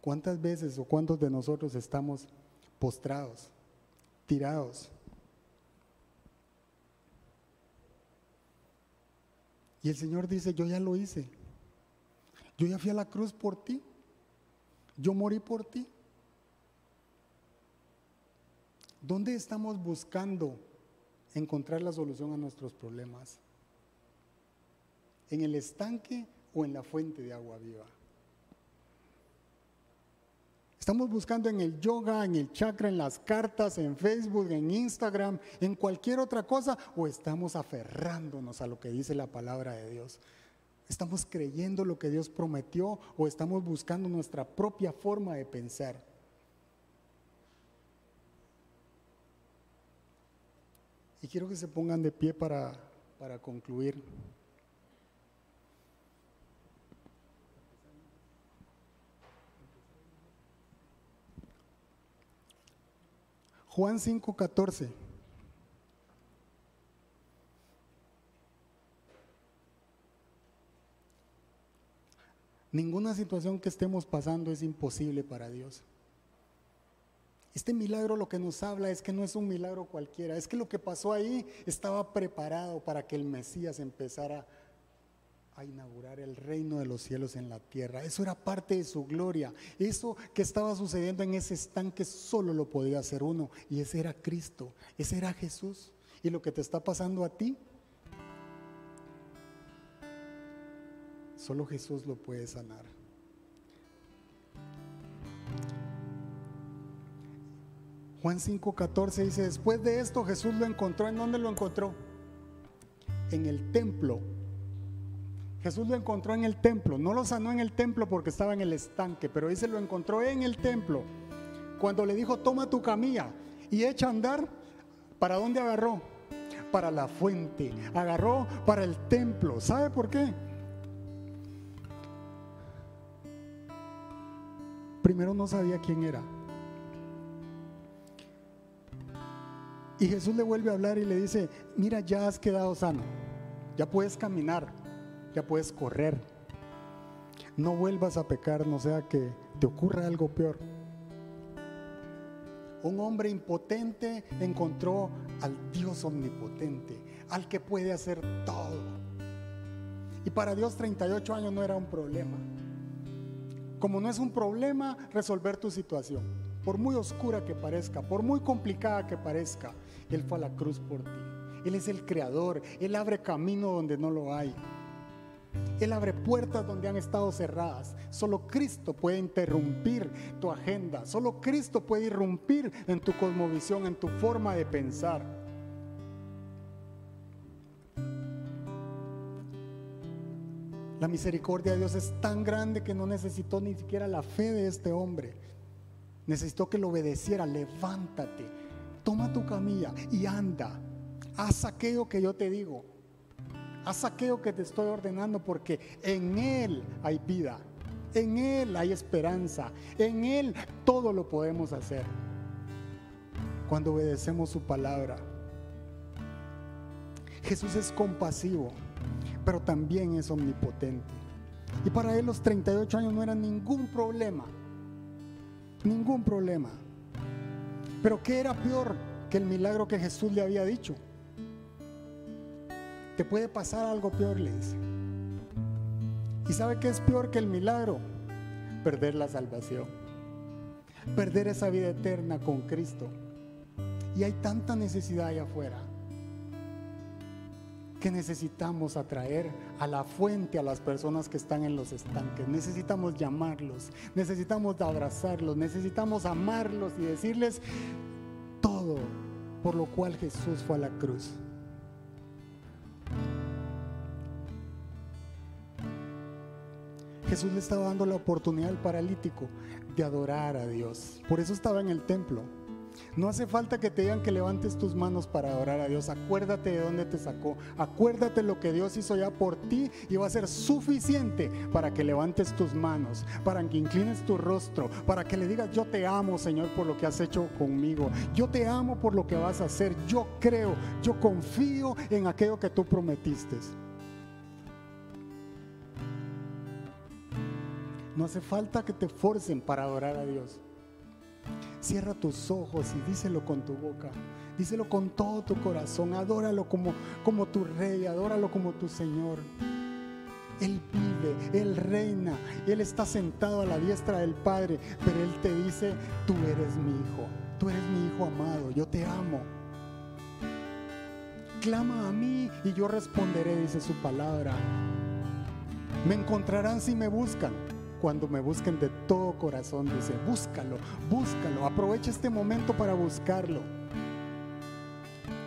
¿Cuántas veces o cuántos de nosotros estamos postrados, tirados? Y el Señor dice, yo ya lo hice. Yo ya fui a la cruz por ti. Yo morí por ti. ¿Dónde estamos buscando encontrar la solución a nuestros problemas? ¿En el estanque o en la fuente de agua viva? Estamos buscando en el yoga, en el chakra, en las cartas, en Facebook, en Instagram, en cualquier otra cosa, o estamos aferrándonos a lo que dice la palabra de Dios. Estamos creyendo lo que Dios prometió o estamos buscando nuestra propia forma de pensar. Y quiero que se pongan de pie para, para concluir. Juan 5:14. Ninguna situación que estemos pasando es imposible para Dios. Este milagro lo que nos habla es que no es un milagro cualquiera, es que lo que pasó ahí estaba preparado para que el Mesías empezara a inaugurar el reino de los cielos en la tierra. Eso era parte de su gloria. Eso que estaba sucediendo en ese estanque solo lo podía hacer uno y ese era Cristo, ese era Jesús. Y lo que te está pasando a ti, solo Jesús lo puede sanar. Juan 5:14 dice, después de esto Jesús lo encontró. ¿En dónde lo encontró? En el templo. Jesús lo encontró en el templo. No lo sanó en el templo porque estaba en el estanque, pero dice lo encontró en el templo. Cuando le dijo, toma tu camilla y echa a andar, ¿para dónde agarró? Para la fuente. Agarró para el templo. ¿Sabe por qué? Primero no sabía quién era. Y Jesús le vuelve a hablar y le dice, mira, ya has quedado sano, ya puedes caminar, ya puedes correr. No vuelvas a pecar, no sea que te ocurra algo peor. Un hombre impotente encontró al Dios omnipotente, al que puede hacer todo. Y para Dios 38 años no era un problema. Como no es un problema resolver tu situación, por muy oscura que parezca, por muy complicada que parezca, Él fue a la cruz por ti. Él es el creador, Él abre camino donde no lo hay. Él abre puertas donde han estado cerradas. Solo Cristo puede interrumpir tu agenda. Solo Cristo puede irrumpir en tu cosmovisión, en tu forma de pensar. La misericordia de Dios es tan grande que no necesitó ni siquiera la fe de este hombre. Necesitó que lo obedeciera. Levántate, toma tu camilla y anda. Haz aquello que yo te digo. Haz aquello que te estoy ordenando porque en Él hay vida. En Él hay esperanza. En Él todo lo podemos hacer. Cuando obedecemos su palabra. Jesús es compasivo, pero también es omnipotente. Y para Él los 38 años no eran ningún problema. Ningún problema. Pero ¿qué era peor que el milagro que Jesús le había dicho? Te puede pasar algo peor, le dice. ¿Y sabe qué es peor que el milagro? Perder la salvación. Perder esa vida eterna con Cristo. Y hay tanta necesidad allá afuera que necesitamos atraer a la fuente a las personas que están en los estanques. Necesitamos llamarlos, necesitamos abrazarlos, necesitamos amarlos y decirles todo por lo cual Jesús fue a la cruz. Jesús le estaba dando la oportunidad al paralítico de adorar a Dios. Por eso estaba en el templo. No hace falta que te digan que levantes tus manos para adorar a Dios. Acuérdate de dónde te sacó. Acuérdate lo que Dios hizo ya por ti y va a ser suficiente para que levantes tus manos, para que inclines tu rostro, para que le digas, yo te amo, Señor, por lo que has hecho conmigo. Yo te amo por lo que vas a hacer. Yo creo, yo confío en aquello que tú prometiste. No hace falta que te forcen para adorar a Dios. Cierra tus ojos y díselo con tu boca. Díselo con todo tu corazón. Adóralo como, como tu rey. Adóralo como tu Señor. Él vive, Él reina, Él está sentado a la diestra del Padre, pero Él te dice, tú eres mi hijo, tú eres mi hijo amado, yo te amo. Clama a mí y yo responderé, dice su palabra. Me encontrarán si me buscan. Cuando me busquen de todo corazón, dice, búscalo, búscalo, aprovecha este momento para buscarlo.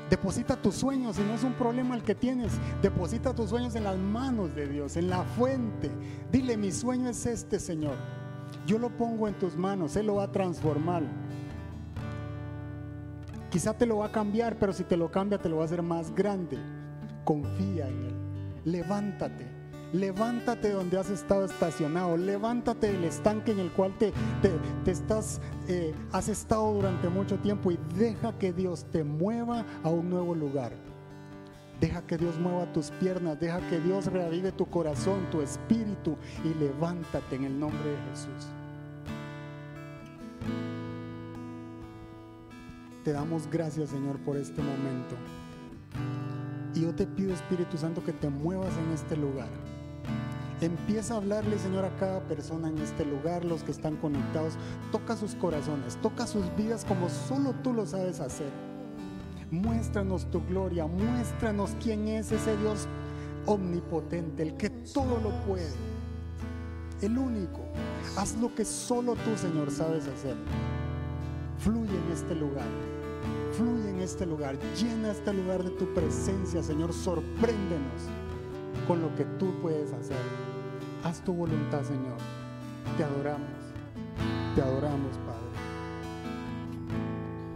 Deposita tus sueños, si no es un problema el que tienes, deposita tus sueños en las manos de Dios, en la fuente. Dile, mi sueño es este, Señor. Yo lo pongo en tus manos, Él lo va a transformar. Quizá te lo va a cambiar, pero si te lo cambia, te lo va a hacer más grande. Confía en Él. Levántate. Levántate donde has estado estacionado. Levántate del estanque en el cual te, estás, eh, has estado durante mucho tiempo y deja que Dios te mueva a un nuevo lugar. Deja que Dios mueva tus piernas, deja que Dios reavive tu corazón, tu espíritu y levántate en el nombre de Jesús. Te damos gracias, Señor, por este momento. Y yo te pido, Espíritu Santo, que te muevas en este lugar. Empieza a hablarle, Señor, a cada persona en este lugar, los que están conectados. Toca sus corazones, toca sus vidas como solo tú lo sabes hacer. Muéstranos tu gloria, muéstranos quién es ese Dios omnipotente, el que todo lo puede, el único. Haz lo que solo tú, Señor, sabes hacer. Fluye en este lugar. Fluye en este lugar. Llena este lugar de tu presencia, Señor. Sorpréndenos con lo que tú puedes hacer. Haz tu voluntad, Señor. Te adoramos. Te adoramos.